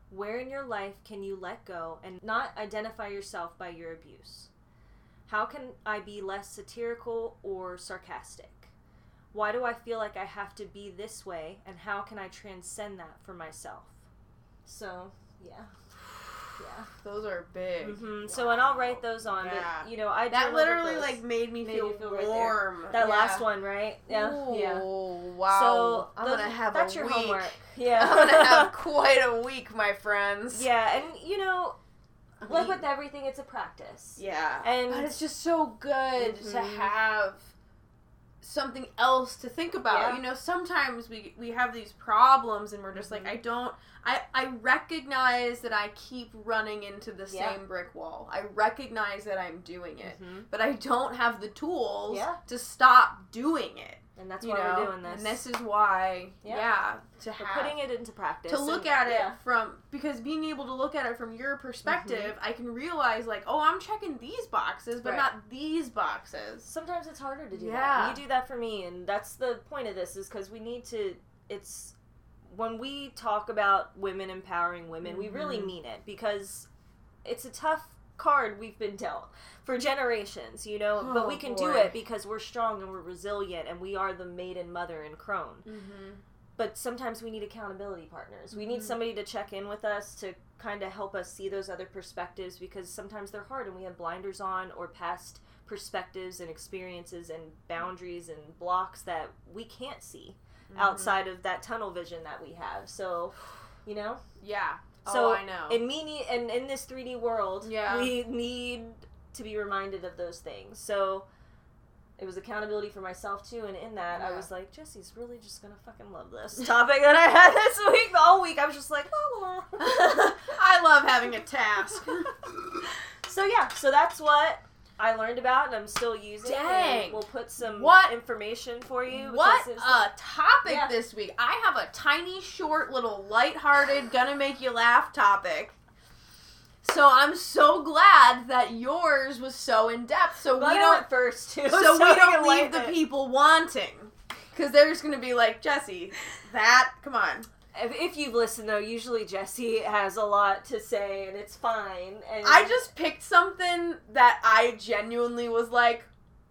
Where in your life can you let go and not identify yourself by your abuse? How can I be less satirical or sarcastic? Why do I feel like I have to be this way and how can I transcend that for myself? So, yeah. Yeah. Those are big. hmm So, and I'll write those on. Yeah. But, you know, I That literally like made me Made feel, you feel right warm. that Yeah. last one, right? Yeah. Ooh, Yeah. Wow. So I'm those- gonna have that's a your week. homework. Yeah. I'm gonna have quite a week, my friends. yeah, and you know, like with everything, it's a practice. Yeah. And- but it's just so good to Mhm. have something else to think about. Yeah. You know, sometimes we we have these problems and we're just Mhm. like I don't I I recognize that I keep running into the Yeah. same brick wall. I recognize that I'm doing it, Mhm. but I don't have the tools Yeah. to stop doing it. And that's you why know, we're doing this. and this is why, Yeah. yeah, to we're have putting it into practice. to look and- at it yeah. from because being able to look at it from your perspective, I can realize like, oh, I'm checking these boxes, but Right. not these boxes. Sometimes it's harder to do Yeah. that. You do that for me, and that's the point of this is because we need to. It's when we talk about women empowering women, we really Mhm. mean it because it's a tough card we've been dealt for generations, you know. but Oh, we can do it because we're strong and we're resilient, and we are the maiden mother and crone. Mm-hmm. But sometimes we need accountability partners. We need Mhm. somebody to check in with us to kind of help us see those other perspectives because sometimes they're hard and we have blinders on or past perspectives and experiences and boundaries and blocks that we can't see Mm-hmm. outside of that tunnel vision that we have. So, you know, Yeah. Oh, so, oh, I know. in me and in this 3D world, Yeah. we need to be reminded of those things. So it was accountability for myself too, and in that I was like, Jesse's really just gonna fucking love this topic that I had this week. All week I was just like, la la la. I love having a task. so yeah, so that's what I learned about, and I'm still using. and we'll put some What- information for you. what a topic Yeah. this week. I have a tiny, short, little, lighthearted, gonna make you laugh topic. So I'm so glad that yours was so in depth. So Glad we don't first too. so we don't leave the people wanting. Because they're just gonna be like, Jesse, that come on. If, you've listened though, usually Jesse has a lot to say, and it's fine. And I just picked something that I genuinely was like,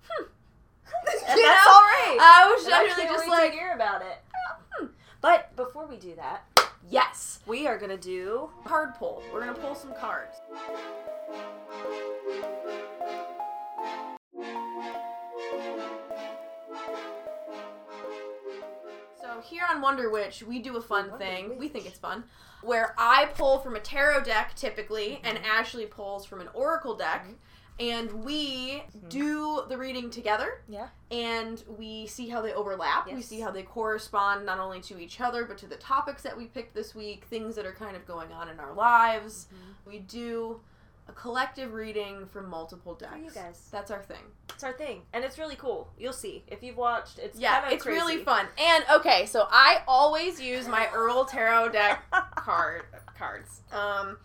hmm. and that's know? all right. I was genuinely just like, hear about it. hmm. But before we do that, yes. we are gonna do Card pull. We're gonna pull some cards. So here on Wonder Witch, we do a fun Wonder thing. We think it's fun, where I pull from a tarot deck typically, mm-hmm. and Ashley pulls from an oracle deck, mm-hmm. and we mm-hmm. do the reading together. Yeah. And we see how they overlap. We see how they correspond not only to each other, but to the topics that we picked this week, things that are kind of going on in our lives. Mm-hmm. We do a collective reading from multiple decks. for you guys. That's our thing. It's our thing, and it's really cool. You'll see if you've watched. It's Yeah, it's really fun. And okay, so I always use my Herbal Tarot deck card cards. Um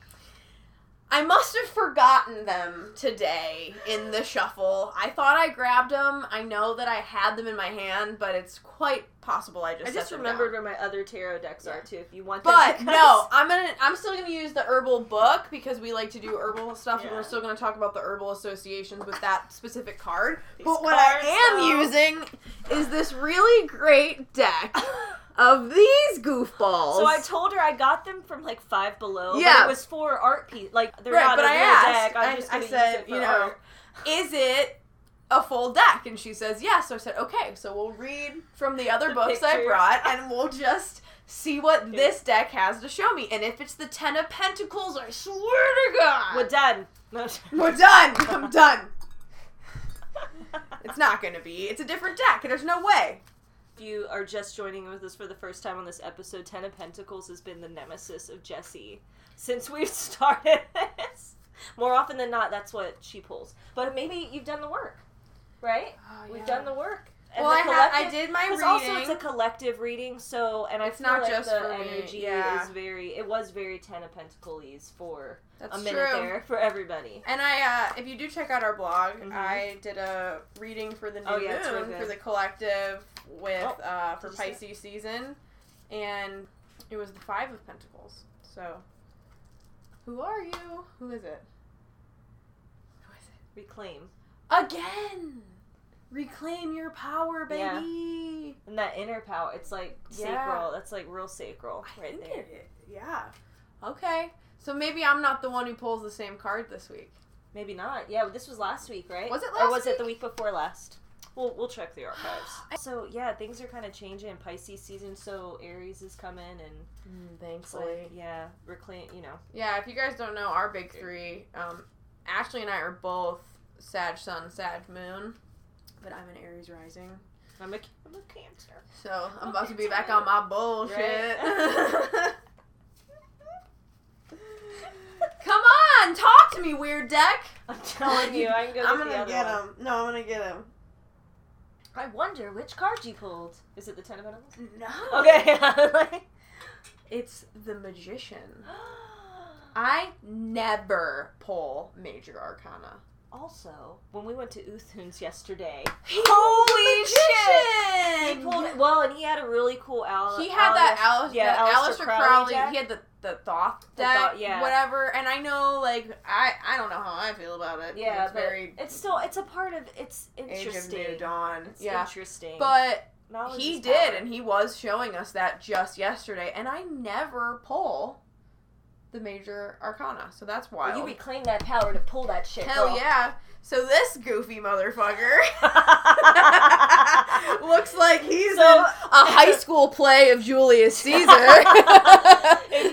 I must have forgotten them today in the shuffle. I thought I grabbed them. I know that I had them in my hand, but it's quite possible I just I just remembered down. where my other tarot decks Yeah. are too. If you want, But no, I'm gonna. I'm still gonna use the herbal book because we like to do herbal stuff, and we're still gonna talk about the herbal associations with that specific card. These but what I am though. using is this really great deck of these goofballs. So I told her I got them from like Five Below. Yeah. but it was for art piece. Like they're Right, not but a I real asked, deck. I'm I- just I said, use it for you know, art. is it a full deck? And she says yes. So I said, okay, so we'll read from the other The books I brought, and we'll just see what Okay. this deck has to show me. And if it's the Ten of Pentacles, I swear to God, We're done. We're done. I'm done. It's not gonna be. It's a different deck. There's no way. If you are just joining with us for the first time on this episode, Ten of Pentacles has been the nemesis of Jesse since we've started this. More often than not, that's what she pulls. But maybe you've done the work, right? We've done the work. And Well, the I, ha- I did my Because reading. also it's a collective reading, so and I It's feel not like just the for energy yeah. is very. It was very Ten of Pentacles for That's a minute true. there for everybody. And I, uh, if you do check out our blog, Mhm. I did a reading for the new Oh, yeah, moon good. for the collective with Oh, uh, for did see? Pisces season, and it was the Five of Pentacles. So, who are you? Who is it? Who is it? Reclaim Again, reclaim your power, Yeah. baby. and that inner power. It's like Yeah. sacral. That's like real sacral I right there. it. Yeah. Okay. So maybe I'm not the one who pulls the same card this week. Maybe not. Yeah, this was last week, right? Was it Or last was it the week? week before last? We'll we'll check the archives. so yeah, things are kind of changing. Pisces season, so Aries is coming, and like thankfully. yeah, reclaim. You know, Yeah, if you guys don't know, our big three, um, Ashley and I are both Sag Sun, Sag Moon, but I'm an Aries rising. I'm a I'm a Cancer. So I'm Oh, about to be back on my bullshit. Right. Come on, talk to me, weird deck. I'm telling you, I can go. I'm gonna get one. him. No, I'm gonna get him. I wonder which card you pulled. Is it the Ten of Pentacles? No. Okay. It's the magician. I never pull major arcana. Also, when we went to Uthun's yesterday, Holy shit! he pulled well, and he had a really cool Al. He had that Alice, yeah, Aleister Aleister Crowley Crowley. He had the the Thoth The deck, yeah. whatever. And I know, like, I I don't know how I feel about it. Yeah, it's very it's still it's a part of it's interesting. Age of interesting. New Dawn. It's yeah, interesting. but Knowledge he did, power. and he was showing us that just yesterday. And I never pull the major arcana, so that's wild. Well, you reclaim that power to pull that shit. Hell girl. yeah! So this goofy motherfucker looks like he's So- in a high school play of Julius Caesar.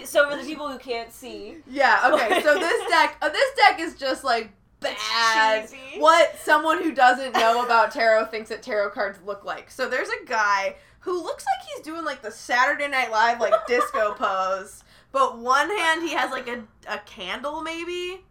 So for the people who can't see, yeah. Okay. So this deck, uh, this deck is just like bad. What someone who doesn't know about tarot thinks that tarot cards look like. So there's a guy who looks like he's doing like the Saturday Night Live like disco pose, but one hand he has like a a candle maybe,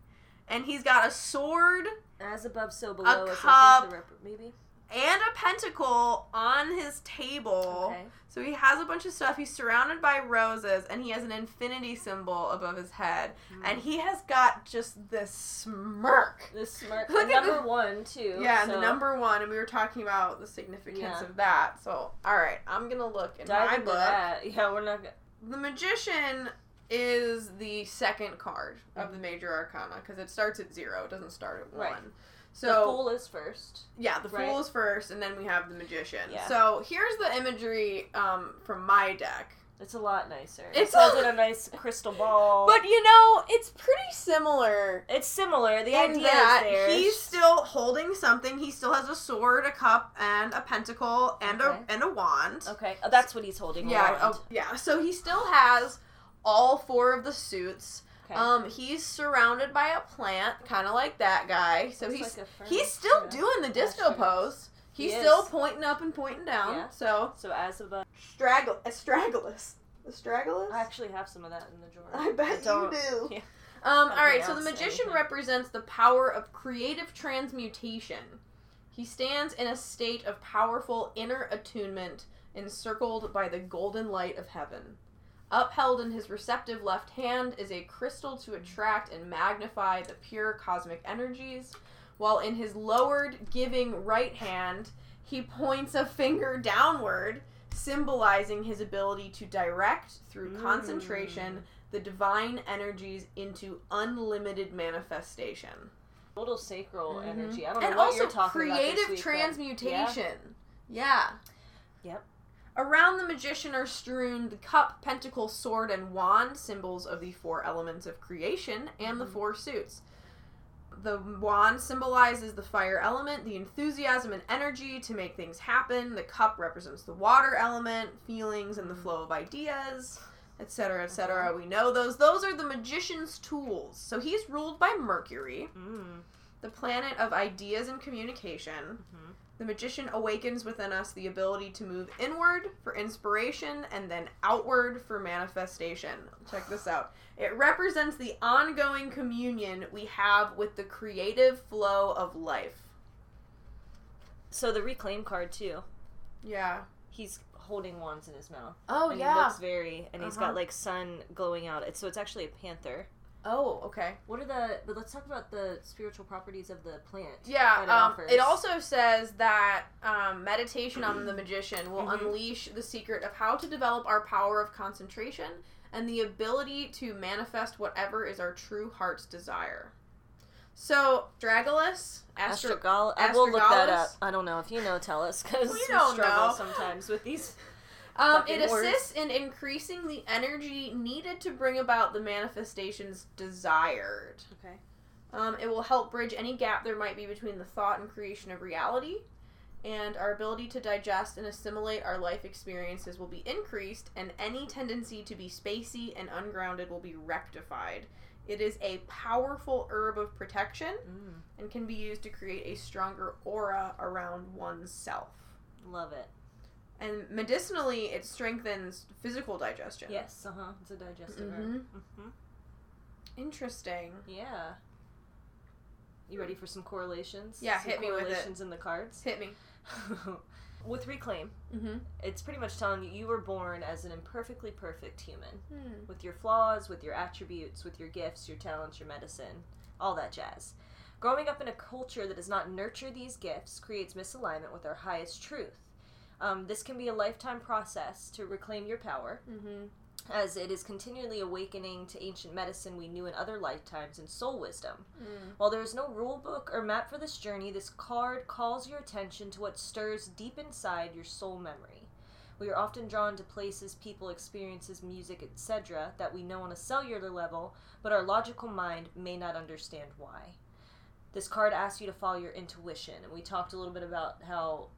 and he's got a sword as above, so below. I cup. rep- maybe. and a pentacle on his table. Okay. So he has a bunch of stuff. He's surrounded by roses, and he has an infinity symbol above his head. Hmm. And he has got just this smirk. This smirk. Look the at number the- one too. Yeah, and the number one, and we were talking about the significance Yeah. of that. So, all right, I'm gonna look in Dive my book. that. Yeah, we're not. Gonna, The magician is the second card of the major arcana because it starts at zero. It doesn't start at Right. one. the So fool is first. Yeah, the Right. fool is first, and then we have the magician. Yeah. So here's the imagery um, from my deck. It's a lot nicer. It's a- in a nice crystal ball. But you know, it's pretty similar. it's similar. The idea that is there. he's still holding something. He still has a sword, a cup, and a pentacle, and Okay. a and a wand. okay. Oh, that's what he's holding. Yeah, oh, yeah. So he still has all four of the suits. Okay. Um, he's surrounded by a plant, kind of like that guy. So Looks he's like he's still doing the disco pose. He's is. still pointing up and pointing down. Yeah. So So as of a straggle, astragalus, astragalus. I actually have some of that in the drawer. I bet you don't- Yeah. Um, all right, so the magician anything. represents the power of creative transmutation. He stands in a state of powerful inner attunement, encircled by the golden light of heaven. Upheld in his receptive left hand is a crystal to attract and magnify the pure cosmic energies, while in his lowered, giving right hand, he points a finger downward, symbolizing his ability to direct through Mm. concentration the divine energies into unlimited manifestation. Total sacral Mhm. energy. I don't know And what also you're talking about. creative week, but- transmutation. Yeah. Yep. Around the magician are strewn the cup, pentacle, sword, and wand, symbols of the four elements of creation and the Mhm. four suits. The wand symbolizes the fire element, the enthusiasm and energy to make things happen. The cup represents the water element, feelings, and the Mhm. flow of ideas, etc., etc. We know those. Those are the magician's tools. So he's ruled by Mercury, Mm. the planet of ideas and communication. Mhm. The magician awakens within us the ability to move inward for inspiration and then outward for manifestation. Check this out. It represents the ongoing communion we have with the creative flow of life. So the reclaim card too. Yeah. He's holding wands in his mouth. Oh and yeah. He looks very, and he's Uh-huh. got like sun glowing out. It's so it's actually a panther. Oh, okay. What are the? But let's talk about the spiritual properties of the plant. Yeah, that it um, offers. it also says that um, meditation on the magician will Mhm. unleash the secret of how to develop our power of concentration and the ability to manifest whatever is our true heart's desire. So, Dragulus, Astro- Astrogal. I will look that up. I don't know if you know. Tell us because We don't struggle know. sometimes with these. Um, it words. assists in increasing the energy needed to bring about the manifestations desired. Okay. Um, it will help bridge any gap there might be between the thought and creation of reality. And our ability to digest and assimilate our life experiences will be increased, and any tendency to be spacey and ungrounded will be rectified. It is a powerful herb of protection Mm, and can be used to create a stronger aura around oneself. love it. And medicinally, it strengthens physical digestion. Yes. Uh huh. It's a digestive herb. Mhm. hmm Interesting. Yeah. You ready for some correlations? Yeah, some hit me with it. correlations in the cards. Hit me. With reclaim, Mm-hmm. it's pretty much telling you you were born as an imperfectly perfect human. Hmm. with your flaws, with your attributes, with your gifts, your talents, your medicine, all that jazz. Growing up in a culture that does not nurture these gifts creates misalignment with our highest truth. Um, this can be a lifetime process to reclaim your power, Mm-hmm. as it is continually awakening to ancient medicine we knew in other lifetimes and soul wisdom. Mm. While there is no rule book or map for this journey, this card calls your attention to what stirs deep inside your soul memory. We are often drawn to places, people, experiences, music, etc., that we know on a cellular level, but our logical mind may not understand why. This card asks you to follow your intuition, and we talked a little bit about how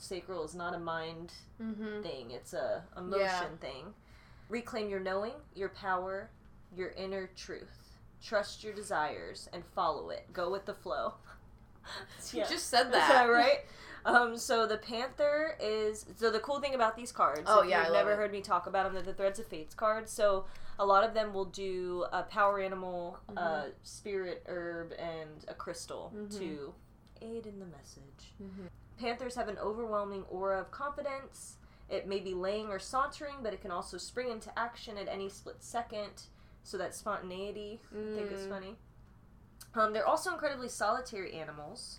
sacral is not a mind Mm-hmm. thing, it's a emotion Yeah. thing. Reclaim your knowing, your power, your inner truth. Trust your desires and follow it. Go with the flow. You just said that. that right? Um, so the panther is so the cool thing about these cards. Oh, yeah, you've never it. heard me talk about them. They're the Threads of Fates cards. So a lot of them will do a power animal, Mm-hmm. spirit herb, and a crystal Mhm. to aid in the message. Mhm. Panthers have an overwhelming aura of confidence. It may be laying or sauntering, but it can also spring into action at any split second. So that spontaneity, I think, is Mm. funny. Um, they're also incredibly solitary animals.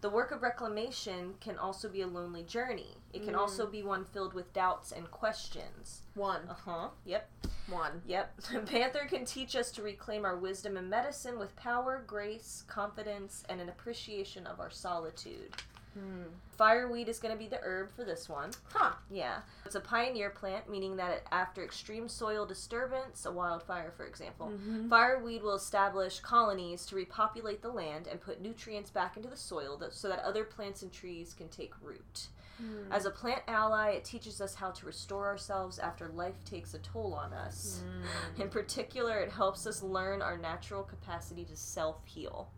The work of reclamation can also be a lonely journey. It can Mm. also be one filled with doubts and questions. One. Uh huh. Yep. One. Yep. Panther can teach us to reclaim our wisdom and medicine with power, grace, confidence, and an appreciation of our solitude. Mm. Fireweed is going to be the herb for this one. Huh. Yeah. It's a pioneer plant, meaning that it, after extreme soil disturbance, a wildfire, for example, Mhm. fireweed will establish colonies to repopulate the land and put nutrients back into the soil that, so that other plants and trees can take root. Mm. As a plant ally, it teaches us how to restore ourselves after life takes a toll on us. Mm. In particular, it helps us learn our natural capacity to self heal.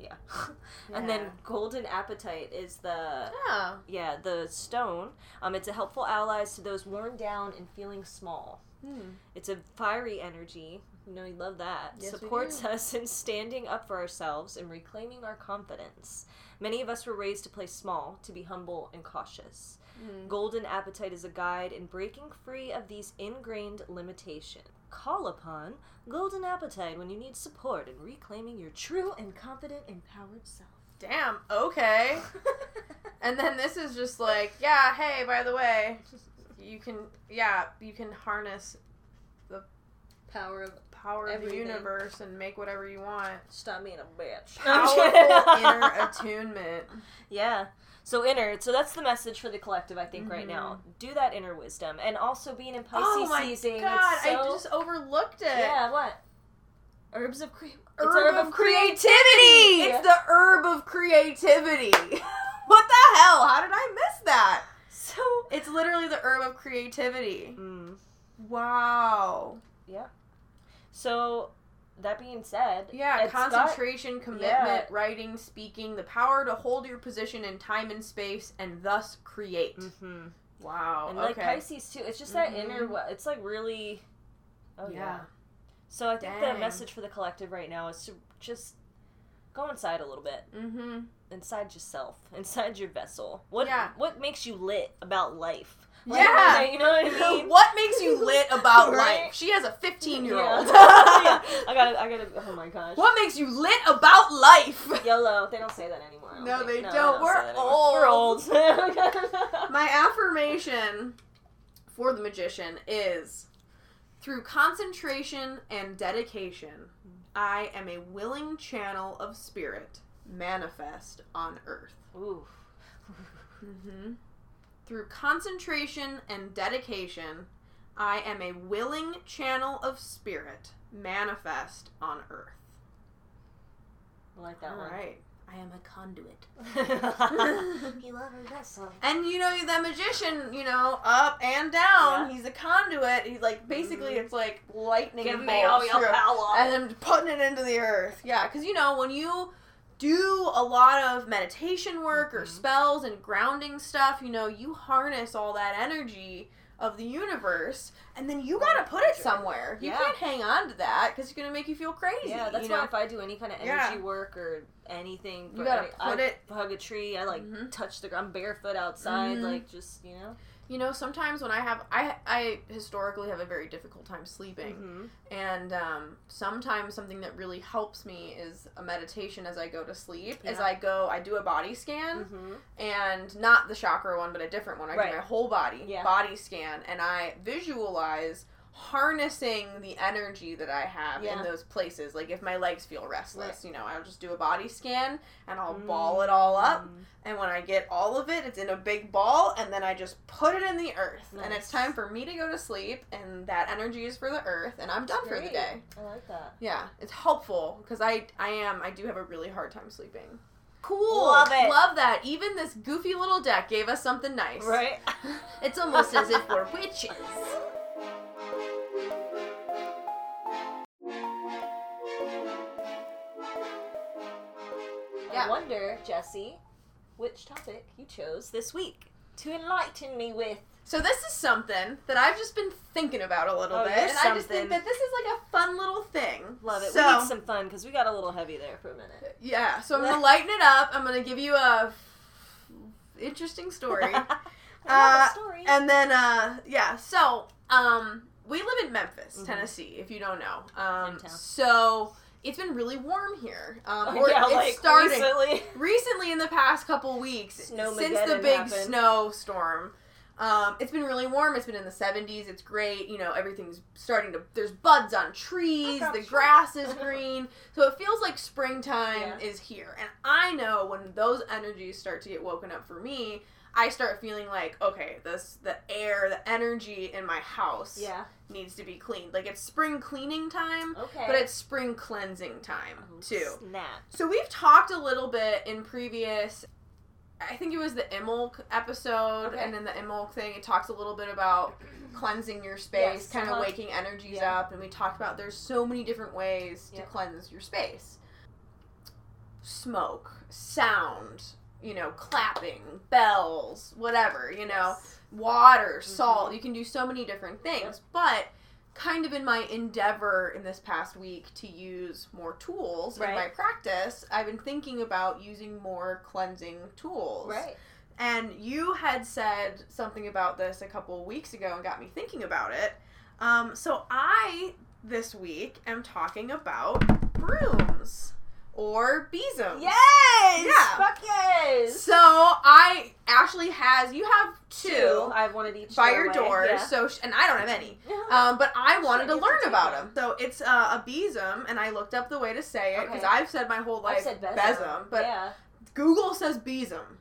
Yeah. and then golden apatite is the Yeah. yeah, the stone. Um, it's a helpful ally to those worn down and feeling small. Mm. It's a fiery energy. You know, we love that. Yes, Supports us in standing up for ourselves and reclaiming our confidence. Many of us were raised to play small, to be humble and cautious. Mm. Golden apatite is a guide in breaking free of these ingrained limitations. Call upon Golden Apatite when you need support in reclaiming your true and confident, empowered self. Damn. Okay. And then this is just like, yeah, hey, by the way, you can, yeah, you can harness the Power of power of the universe and make whatever you want. stop being a bitch. Powerful inner attunement. Yeah. So inner. So that's the message for the collective, I think, right now. Do that inner wisdom, and also being in Pisces Mm-hmm. oh my season. god, it's so, I just overlooked it. yeah. What? Herbs of cre- Herb, herb of, creativity. It's the herb of creativity. what the hell? How did I miss that? so. It's literally the herb of creativity. Mm, Wow. Yeah. So that being said, Yeah, it's got- concentration, commitment, Yeah. writing, speaking, the power to hold your position in time and space and thus create. Mhm. Wow. And like. Pisces too, it's just that Mhm. inner. It's like really. Oh yeah. Yeah. So I think the message for the collective right now is to just go inside a little bit, Mm-hmm. inside yourself, inside your vessel. What Yeah. what makes you lit about life? Like, Yeah. you know what I mean. what makes you lit about Right? life? She has a 15 year old. Yeah. I gotta, I gotta. Oh my gosh. What makes you lit about life? YOLO. They don't say that anymore. No, they No, don't. We're anymore. We're old. old. My affirmation for the magician is through concentration and dedication, I am a willing channel of spirit manifest on earth. Ooh. Mm-hmm. Through concentration and dedication, I am a willing channel of spirit manifest on earth. I like that All one. right. I am a conduit. you love her vessel. And you know that magician, you know, up and down. Yeah. He's a conduit. He's like basically Mhm. it's like lightning Give me bolts all your power. and then putting it into the earth. Yeah, because you know when you do a lot of meditation work or Mhm. spells and grounding stuff, you know you harness all that energy of the universe, and then you gotta put it somewhere. You Yeah. can't hang on to that because it's gonna make you feel crazy. Yeah, that's you why know? if I do any kind of energy Yeah. work or anything, You for gotta put I it- hug a tree. I like Mhm. touch the ground. Barefoot outside, Mhm. like just you know. You know, sometimes when I have, I I historically have a very difficult time sleeping, Mhm. and um, sometimes something that really helps me is a meditation as I go to sleep. As I go, I do a body scan, Mhm. and not the chakra one, but a different one. I Right. do my whole body Yeah. body scan, and I visualize harnessing the energy that I have Yeah. in those places. Like if my legs feel restless, you know, I'll just do a body scan and I'll ball it all up. Mm. And when I get all of it, it's in a big ball, and then I just put it in the earth. And it's time for me to go to sleep, and that energy is for the earth, and I'm done for the day. I like that. Yeah, it's helpful because I I am I do have a really hard time sleeping. Cool, Love it. love that. Even this goofy little deck gave us something nice. Right. It's almost as if we're witches. I wonder, Jesse, which topic you chose this week to enlighten me with. So this is something that I've just been thinking about a little Oh, bit, and I just think that this is like a fun little thing. Love it. So, we need some fun because we got a little heavy there for a minute. yeah, so I'm gonna lighten it up. I'm gonna give you a interesting story. Uh, story. And then, uh, yeah, so, um, we live in Memphis, Mhm. Tennessee, if you don't know. Um, so, it's been really warm here. Um, Oh, yeah, it's like starting. recently. Recently, in the past couple weeks, since the big happened. snowstorm, um, it's been really warm. It's been in the 70s. It's great. You know, everything's starting to, there's buds on trees, the you. grass is green. So it feels like springtime Yeah. is here. And I know when those energies start to get woken up for me, I start feeling like, okay, this the air, the energy in my house Yeah. Needs to be cleaned. Like it's spring cleaning time, Okay. but it's spring cleansing time Oh, too. Snap. So we've talked a little bit in previous I think it was the Imbolc episode Okay. and in the Imbolc thing it talks a little bit about cleansing your space, Yes, kind of uh-huh. waking energies Yeah. up and we talked about there's so many different ways to cleanse your space. Smoke, sound, you know, clapping, bells, whatever, you know Yes. Water, salt. Mhm. You can do so many different things. But kind of in my endeavor in this past week to use more tools in my practice, I've been thinking about using more cleansing tools. Right. And you had said something about this a couple weeks ago and got me thinking about it. Um, so I this week am talking about brooms or besoms. Yes. Yeah. Fuck yes. So I actually has you have two, I have one at each by your doors. Yeah. So sh- and I don't have any. Um, but I wanted to learn about them. So it's uh, a besom, and I looked up the way to say it because Okay. I've said my whole life besom. besom, but yeah. Google says besom.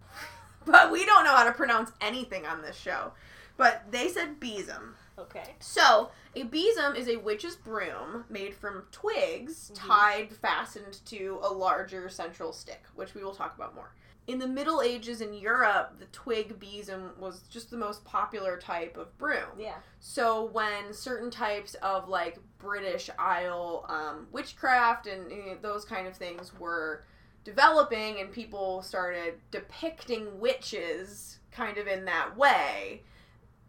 But we don't know how to pronounce anything on this show. But they said besom. Okay. So, a besom is a witch's broom made from twigs Mhm. tied, fastened to a larger central stick, which we will talk about more. In the Middle Ages in Europe, the twig besom was just the most popular type of broom. Yeah. So when certain types of like British Isle um, witchcraft and uh, those kind of things were developing, and people started depicting witches kind of in that way,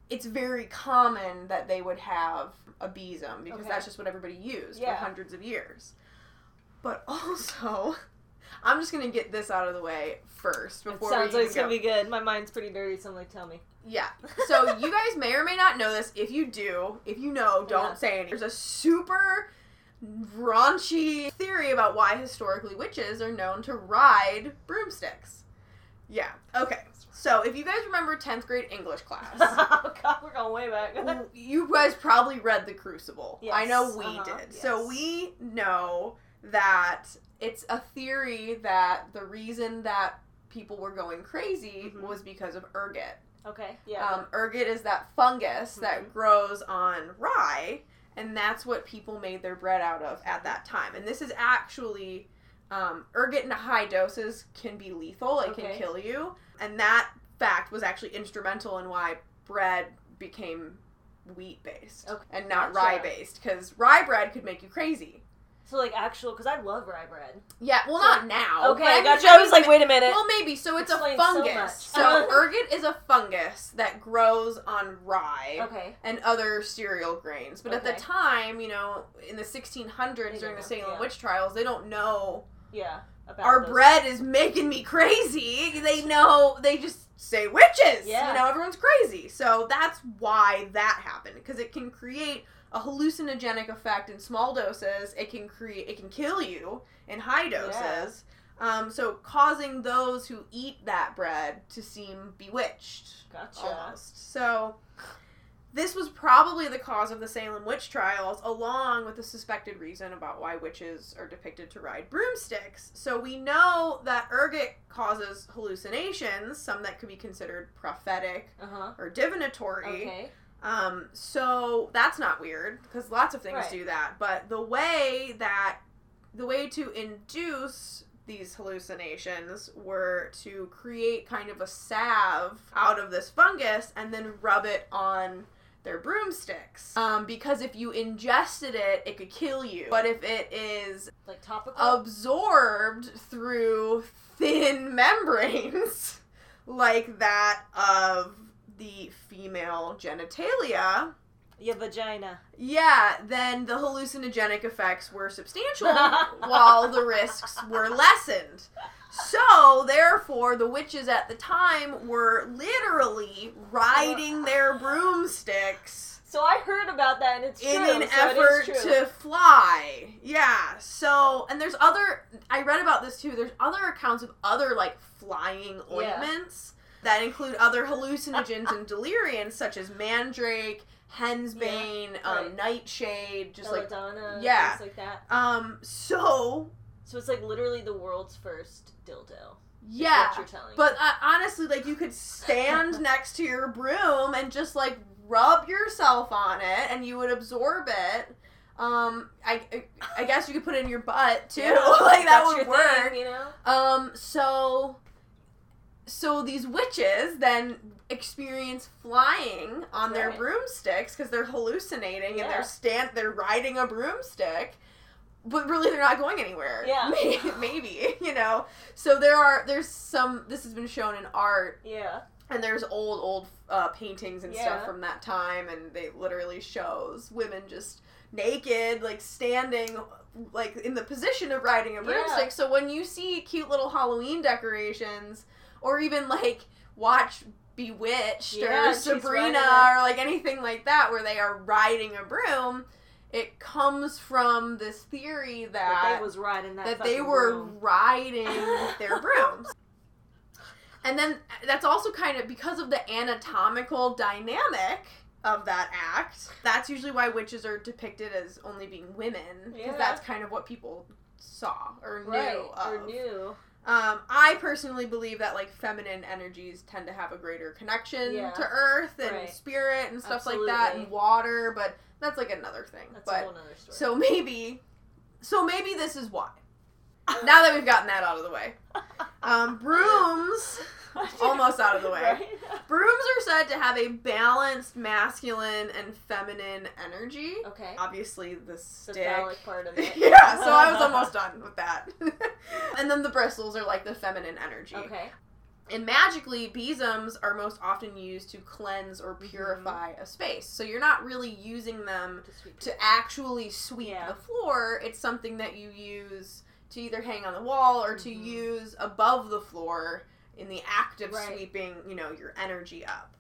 it's very common that they would have a besom because Okay. that's just what everybody used Yeah. for hundreds of years. But also, I'm just gonna get this out of the way first It before sounds we like it's even gonna be good. My mind's pretty dirty, so I'm like, tell me. Yeah. So you guys may or may not know this. If you do, if you know, don't Yeah. say anything. There's a super raunchy theory about why historically witches are known to ride broomsticks. Yeah. Okay. So if you guys remember 10th grade English class, oh god, we're going way back. you guys probably read The Crucible. Yes. I know we uh-huh, did. So we know that it's a theory that the reason that people were going crazy Mhm. was because of ergot. okay. Yeah. Um, ergot is that fungus Mhm. that grows on rye, and that's what people made their bread out of at that time. And this is actually um, ergot in high doses can be lethal; it Okay. can kill you. And that fact was actually instrumental in why bread became wheat based Okay. and not Gotcha. rye based, because rye bread could make you crazy. So like actual, because I love rye bread. Yeah, well, So- not now. Okay, I mean- got you. I was like, wait a minute. Well, maybe. So it's a Explains so fungus. much. So, uh-huh. ergot is a fungus that grows on rye okay. and other cereal grains. But at the time, you know, in the 1600s during the Salem yeah. witch trials, they don't know Yeah. Our those. bread is making me crazy. They know they just say witches. Yeah. You know, everyone's crazy. So that's why that happened because it can create a hallucinogenic effect in small doses. It can create it can kill you in high doses. Um, so causing those who eat that bread to seem bewitched Gotcha. almost. So this was probably the cause of the Salem witch trials, along with the suspected reason about why witches are depicted to ride broomsticks. So we know that ergot causes hallucinations, some that could be considered prophetic Uh huh. or divinatory. Okay. Um, so that's not weird because lots of things Right. do that. But the way that the way to induce these hallucinations were to create kind of a salve out of this fungus and then rub it on their broomsticks. Um, because if you ingested it, it could kill you. But if it is Like topical. absorbed through thin membranes like that of the female genitalia, Your vagina. yeah, then the hallucinogenic effects were substantial while the risks were lessened. So, therefore, the witches at the time were literally riding their broomsticks So I heard about that, and it's in true. an so effort to fly. Yeah. So, and there's other. I read about this too. There's other accounts of other like flying Yeah. ointments that include other hallucinogens and deliriants such as mandrake, hensbane, um, right. nightshade, just like Belladonna, yeah. things like that. um. So So it's like literally the world's first dildo. yeah. What you're telling But uh, honestly, like you could stand next to your broom and just like rub yourself on it, and you would absorb it. Um, I I guess you could put it in your butt too. Yeah, like that would work. Thing, you know. Um, so so these witches then experience flying on their broomsticks because they're hallucinating and they're stand they're riding a broomstick but really they're not going anywhere Yeah. May- maybe you know so there are there's some this has been shown in art Yeah. and there's old old uh, paintings and Yeah. stuff from that time and they literally shows women just naked like standing like in the position of riding a Yeah. broomstick so when you see cute little halloween decorations or even like watch bewitched Yeah, or sabrina or like anything like that where they are riding a broom it comes from this theory That that they was riding that. that they were broom. riding their brooms. And then that's also kind of because of the anatomical dynamic of that act. That's usually why witches are depicted as only being women because Yeah. that's kind of what people saw or knew right of. or new. Um, I personally believe that like feminine energies tend to have a greater connection Yeah. to earth and Right. spirit and stuff like that and water, but that's like another thing. That's but a whole nother story. so maybe, so maybe this is why. Now that we've gotten that out of the way, um, brooms almost out of the way. Right? Brooms are said to have a balanced masculine and feminine energy. Okay. Obviously, the The stick. phallic part of it. yeah, so I was almost done with that. and then the bristles are like the feminine energy. Okay. And magically, besoms are most often used to cleanse or Mm-hmm. purify a space. So you're not really using them To to actually sweep Yeah. the floor. It's something that you use to either hang on the wall or to Mhm. use above the floor in the act of Right. sweeping, you know, your energy up.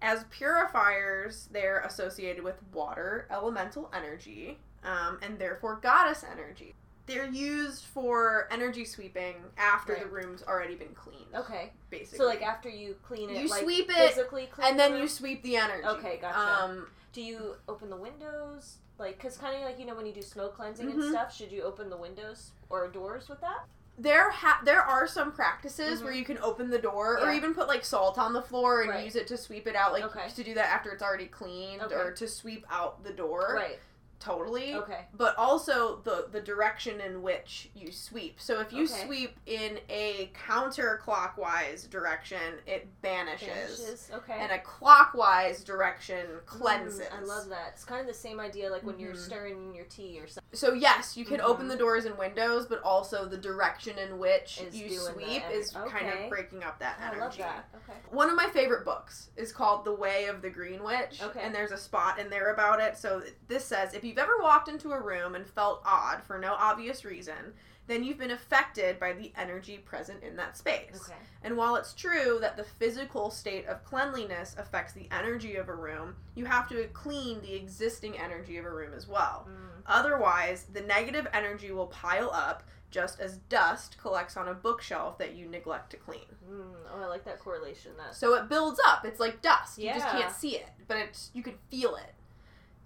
As purifiers, they're associated with water, elemental energy, um, and therefore goddess energy. They're used for energy sweeping after the room's already been cleaned. Okay. Basically. So like after you clean it, You like, sweep it, physically clean and then the you sweep the energy. Okay, gotcha. Um, Do you open the windows? Like, cause kind of like you know when you do smoke cleansing Mhm. and stuff, should you open the windows or doors with that? there ha- there are some practices Mhm. where you can open the door or even put like salt on the floor and Right. use it to sweep it out like Okay. to do that after it's already cleaned Okay. or to sweep out the door Right. Totally. Okay. But also the the direction in which you sweep. So if you Okay. sweep in a counterclockwise direction, it banishes. Vanishes. Okay. And a clockwise direction cleanses. Mm, I love that. It's kind of the same idea like when you're Mhm. stirring in your tea or something. So yes, you can open Mhm. the doors and windows, but also the direction in which Is you sweep is ener- kind okay. of breaking up that energy. I love that. Okay. One of my favorite books is called The Way of the Green Witch. Okay. And there's a spot in there about it. So this says if you've ever walked into a room and felt odd for no obvious reason, then you've been affected by the energy present in that space. Okay. And while it's true that the physical state of cleanliness affects the energy of a room, you have to clean the existing energy of a room as well. Mm. Otherwise, the negative energy will pile up just as dust collects on a bookshelf that you neglect to clean. Mm. Oh, I like that correlation. That. So it builds up. It's like dust. Yeah. You just can't see it, but it's you can feel it.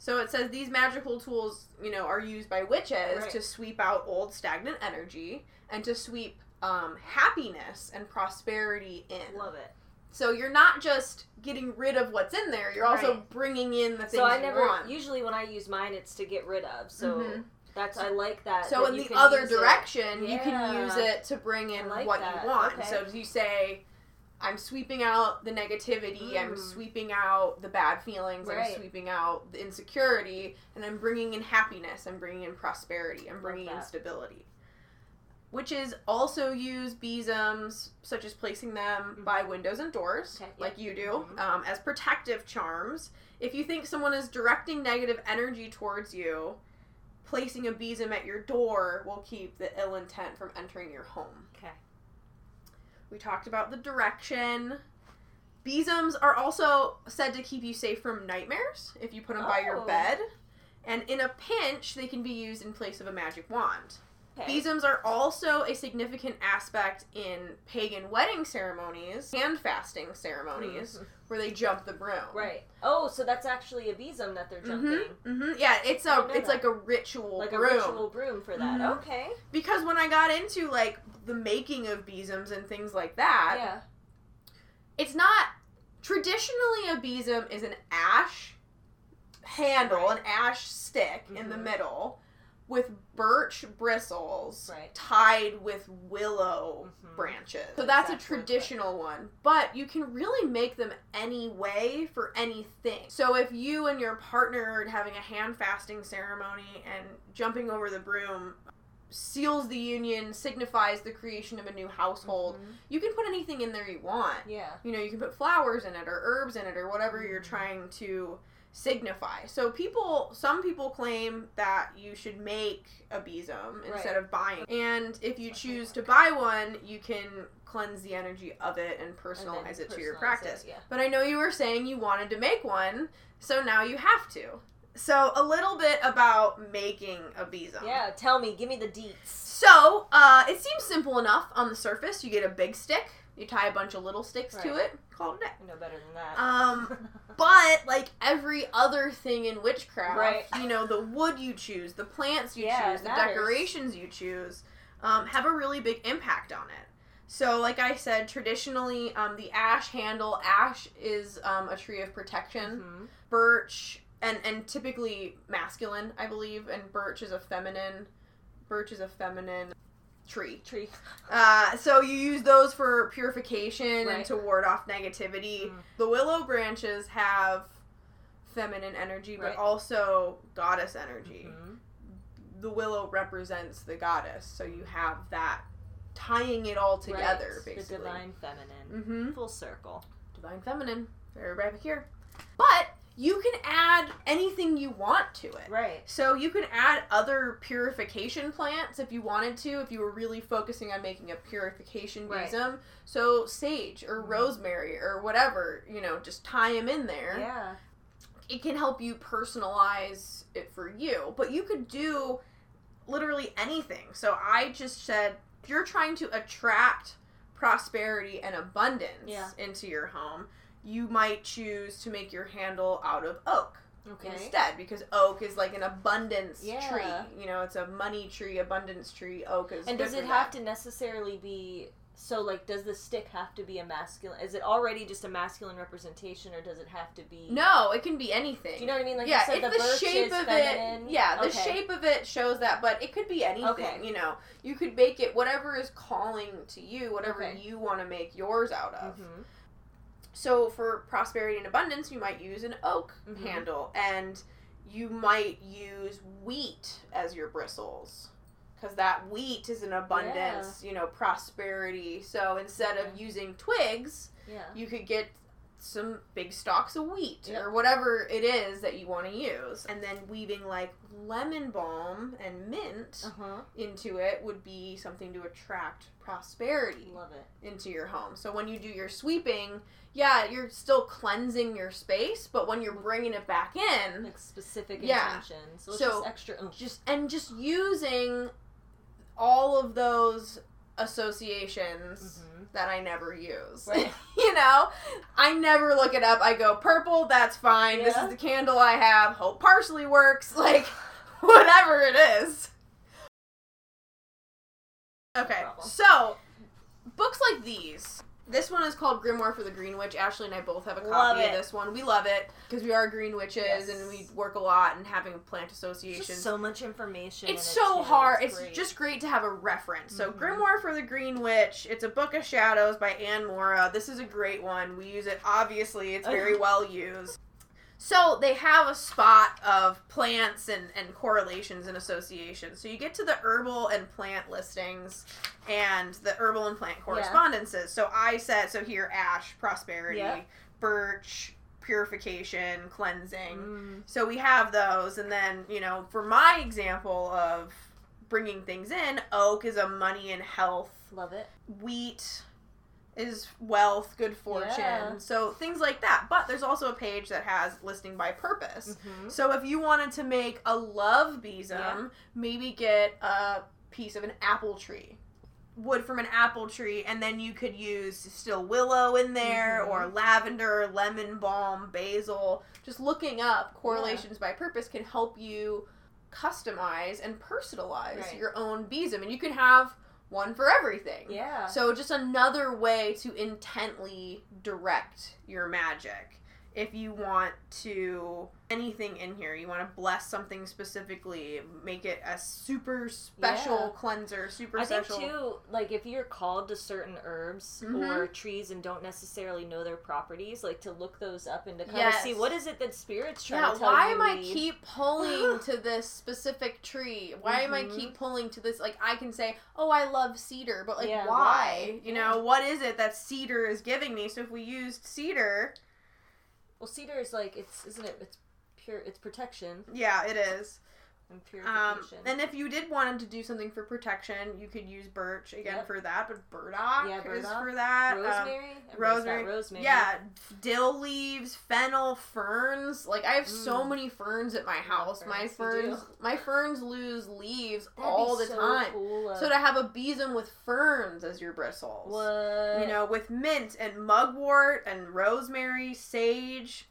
So it says these magical tools, you know, are used by witches Right. to sweep out old stagnant energy and to sweep um, happiness and prosperity in. Love it. So you're not just getting rid of what's in there; you're also Right. bringing in the things you want. So I you never. want. Usually when I use mine, it's to get rid of. So Mhm. that's I like that. So that in the other direction, you can use it to bring in like what that. you want. Okay. So you say, "I'm sweeping out the negativity. I'm Mm. sweeping out the bad feelings. I'm sweeping out the insecurity, and I'm bringing in happiness. I'm bringing in prosperity. I'm bringing in stability. Which is also use besoms, such as placing them Mhm. by windows and doors, Okay, like yeah. you do, Mhm. um, as protective charms. If you think someone is directing negative energy towards you, placing a besom at your door will keep the ill intent from entering your home. We talked about the direction. Besoms are also said to keep you safe from nightmares if you put them by your Oh. bed. And in a pinch, they can be used in place of a magic wand. Okay. Besoms are also a significant aspect in pagan wedding ceremonies and fasting ceremonies Mhm. Where they jump the broom. Right. Oh, so that's actually a besom that they're jumping. hmm hmm Yeah, it's a it's that. like a ritual Like broom. a ritual broom for that. Mhm. Okay. Because when I got into like the making of besoms and things like that, yeah. it's not traditionally a besom is an ash handle, Right. an ash stick in the Mhm. middle with birch bristles Right. tied with willow Mhm. branches. So that's a traditional one, but you can really make them any way for anything. So if you and your partner are having a hand fasting ceremony and jumping over the broom seals the union, signifies the creation of a new household, Mhm. you can put anything in there you want. Yeah. You know, you can put flowers in it or herbs in it or whatever you're Mhm. trying to signify. So people some people claim that you should make a besom instead of buying. And if you choose to buy one, you can cleanse the energy of it and And personalize then it to your practice. it, yeah. But I know you were saying you wanted to make one, so now you have to. So a little bit about making a besom. Yeah. Tell me. Give me the deets. So, uh, it seems simple enough on the surface. You get a big stick, you tie a bunch of little sticks to it, call it a day. Know better than that. Um, but like every other thing in witchcraft, Right. you know, the wood you choose, the plants you Yeah, choose, the decorations you choose, um, have a really big impact on it. So, like I said, traditionally, um, the ash handle, ash is um, a tree of protection. Mhm. Birch and and typically masculine, I believe, and birch is a feminine. Birch is a feminine tree. Tree. Uh, so you use those for purification and to ward off negativity. Mm. The willow branches have feminine energy, but Right. also goddess energy. Mhm. The willow represents the goddess, so you have that tying it all together, Right. basically. The divine feminine. Mm-hmm. Full circle. Divine feminine, very right here. But you can add anything you want to it. Right. So you can add other purification plants if you wanted to, if you were really focusing on making a purification Right. So sage or Mhm. rosemary or whatever, you know, just tie them in there. Yeah. It can help you personalize it for you, but you could do literally anything. So I just said if you're trying to attract prosperity and abundance Yeah. into your home, you might choose to make your handle out of oak Okay. instead because oak is like an abundance Yeah. tree. You know, it's a money tree, abundance tree. Oak is And does it have that. to necessarily be So, like, does the stick have to be a masculine? Is it already just a masculine representation, or does it have to be? No, it can be anything. Do you know what I mean? Like, yeah, you said, the, the, shape of feminine. it, yeah, the Okay. shape of it shows that, but it could be anything. Okay. You know, you could make it whatever is calling to you, whatever Okay. you want to make yours out of. Mhm. So for prosperity and abundance, you might use an oak Mhm. handle, and you might use wheat as your bristles. Because that wheat is an abundance, you know, prosperity. So instead of using twigs, Yeah. you could get some big stalks of wheat Yep. or whatever it is that you want to use. And then weaving like lemon balm and mint Uh huh. into it would be something to attract prosperity Love it. into your home. So when you do your sweeping, yeah, you're still cleansing your space, but when you're bringing it back in, Like specific Yeah. intentions. So, it's So, just extra oomph. just and just using all of those associations Mhm. that I never use. Right. you know, I never look it up. I go purple, that's fine. This is the candle I have. Hope parsley works. Like whatever it is. Okay, problem. so books like these. This one is called Grimoire for the Green Witch. Ashley and I both have a copy of this one. We love it because we are green witches Yes. and we work a lot and having plant It's associations so much information. it's in it, so hard. It's, just great to have a reference. So, Mhm. Grimoire for the Green Witch. It's a book of shadows by Ann Moura. This is a great one. We use it. Obviously, it's very well used. So they have a spot of plants and, and correlations and associations. So you get to the herbal and plant listings and the herbal and plant correspondences. So I said, so here, ash, prosperity, Yeah. birch, purification, cleansing. Mm. So we have those, and then you know, for my example of bringing things in, oak is a money and health. Love it. Wheat is wealth, good fortune. Yeah. So things like that. But there's also a page that has listing by purpose. Mhm. So if you wanted to make a love besom, Yeah. maybe get a piece of an apple tree. Wood from an apple tree, and then you could use still willow in there, Mhm. or lavender, lemon balm, basil. Just looking up correlations by purpose can help you customize and personalize Right. your own besom, and you can have one for everything. Yeah. So just another way to intently direct your magic. If you want to anything in here, you want to bless something specifically, make it a super special Yeah. cleanser, super I think too, like if you're called to certain herbs Mhm. or trees and don't necessarily know their properties, like to look those up and to kind Yes. of see what is it that spirits trying yeah, to tell why am I need. keep pulling to this specific tree? Why am I Mhm. keep pulling to this? Like I can say, "Oh, I love cedar," but like Yeah, why? why? You know, what is it that cedar is giving me? So if we used cedar, Well, cedar is like it's isn't it? It's pure. It's protection yeah, it is. And Um, and if you did want to do something for protection, you could use birch again Yep. for that, but burdock, Yeah, is for that. Um, rosemary. Everybody's rosemary. Rosemary. yeah, dill leaves, fennel, ferns. Like I have so Mm. many ferns at my house. My ferns, my ferns lose leaves That'd all the so time. Cool, So to have a besom with ferns as your bristles. what? You know, with mint and mugwort and rosemary, sage.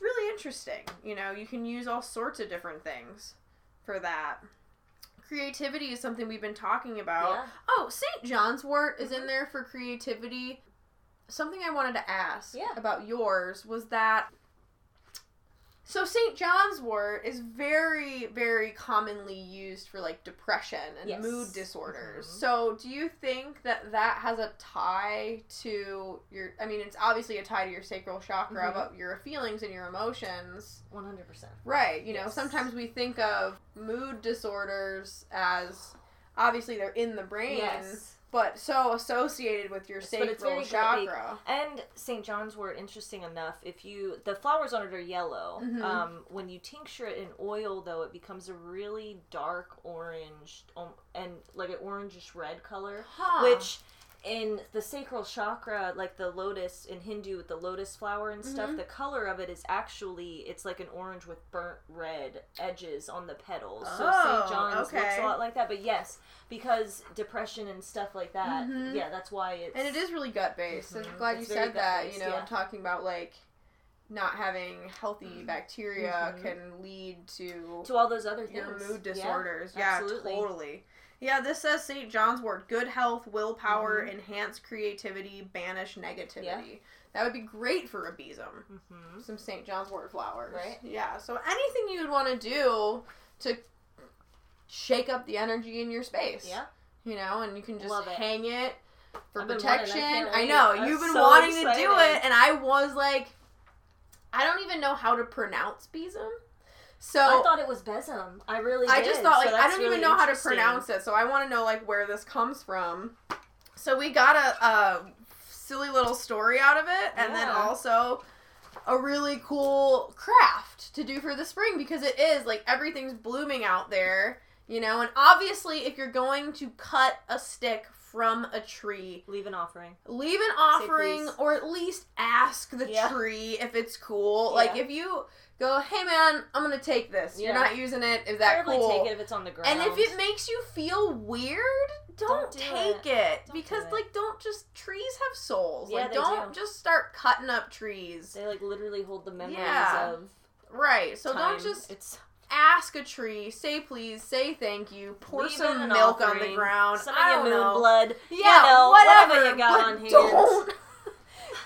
Really interesting. You know, you can use all sorts of different things for that. Creativity is something we've been talking about. Yeah. Oh, St. John's wort is Mhm. in there for creativity. Something I wanted to ask Yeah. about yours was that so St. John's wort is very, very commonly used for like depression and Yes. mood disorders. Mhm. So do you think that that has a tie to your? I mean, it's obviously a tie to your sacral chakra Mhm. about your feelings and your emotions. One hundred percent. Right. You know, sometimes we think of mood disorders as obviously they're in the brain, Yes. But so associated with your sacral chakra. And St. John's wort, interesting enough, if you the flowers on it are yellow. Mhm. Um, when you tincture it in oil, though, it becomes a really dark orange um, and like an orangish red color, Huh. which in the sacral chakra, like the lotus in Hindu with the lotus flower and stuff, Mhm. the color of it is actually it's like an orange with burnt red edges on the petals. so Oh, St. John's looks a lot like that, but yes, because depression and stuff like that, Mhm. yeah, that's why it's and it is really gut based. I'm Mhm. glad It's you said that. You know, yeah. talking about like not having healthy bacteria Mhm. can lead to to all those other things. your mood Yeah, disorders. Yeah, absolutely. totally. Yeah, this says St. John's wort. Good health, willpower, Mhm. enhance creativity, banish negativity. Yeah. That would be great for a besom. Mm-hmm. Some St. John's wort flowers. Right. Yeah. So anything you would want to do to shake up the energy in your space. Yeah. You know, and you can just Love hang it for I've I protection. I, know. I'm You've been so wanting to do it and I was like I don't even know how to pronounce besom. So I thought it was besom. I really. I did, just thought so like I don't even know how to pronounce it, so I want to know like where this comes from. So we got a, a silly little story out of it, and then also a really cool craft to do for the spring because it is like everything's blooming out there, you know. And obviously, if you're going to cut a stick from a tree, Leave an offering. leave an offering or at least ask the Yeah. tree if it's cool. Like if you go, hey man, I'm gonna take this. You're Yeah. not using it. Is that Probably cool? take it if it's on the ground. And if it makes you feel weird, don't, Don't do take it. it, Don't because do it. like don't just trees have souls. Yeah, like don't do. just start cutting up trees. they like literally hold the memories Yeah. of. Right. So time. don't just It's ask a tree, say please, say thank you, pour leave some milk on the ground. Some I of don't your moon know. blood. Yeah, know, whatever, whatever you got on hand. Don't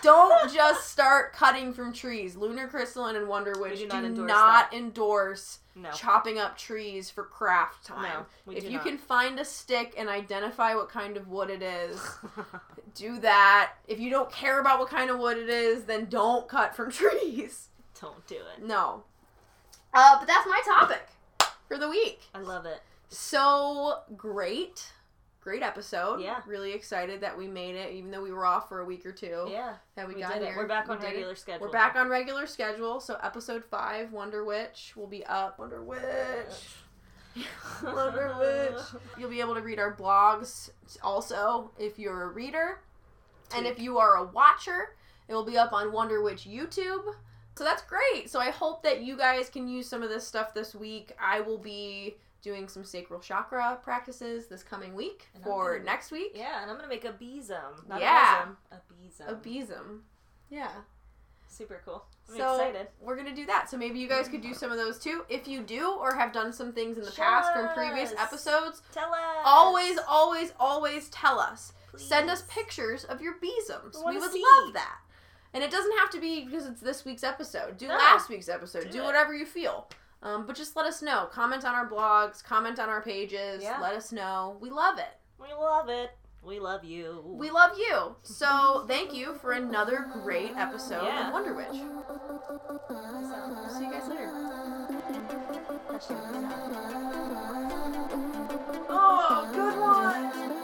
don't just start cutting from trees. Lunar Crystalline and Wonder Witch do do not endorse not endorse No. chopping up trees for craft time. No, if you not. can find a stick and identify what kind of wood it is, do that. If you don't care about what kind of wood it is, then don't cut from trees. Don't do it. No. Uh, but that's my topic for the week. I love it. So great. Great episode. Yeah. Really excited that we made it, even though we were off for a week or two. Yeah. That we, We, got here. it. We're back We on did it. regular schedule. We're back on regular schedule. So episode five, Wonder Witch, will be up. Wonder Witch. Wonder Witch. You'll be able to read our blogs also if you're a reader. And if you are a watcher, it will be up on Wonder Witch YouTube. So that's great. So I hope that you guys can use some of this stuff this week. I will be doing some sacral chakra practices this coming week And for gonna- next week. Yeah, and I'm gonna make a besom. Not Yeah. a besom. A besom. Yeah. Super cool. I'm so excited. we're gonna do that. So maybe you guys could do some of those too. If you do or have done some things in the Show past from previous episodes, Tell us. always, always, always tell us. Please. Send us pictures of your besoms. We We would see. love that. And it doesn't have to be because it's this week's episode. Do No. last week's episode. Do Do, whatever you feel. Um, but just let us know. Comment on our blogs. Comment on our pages. Yeah. Let us know. We love it. We love it. We love you. We love you. So thank you for another great episode Yeah. of Wonder Witch. See you guys later. Oh, good one.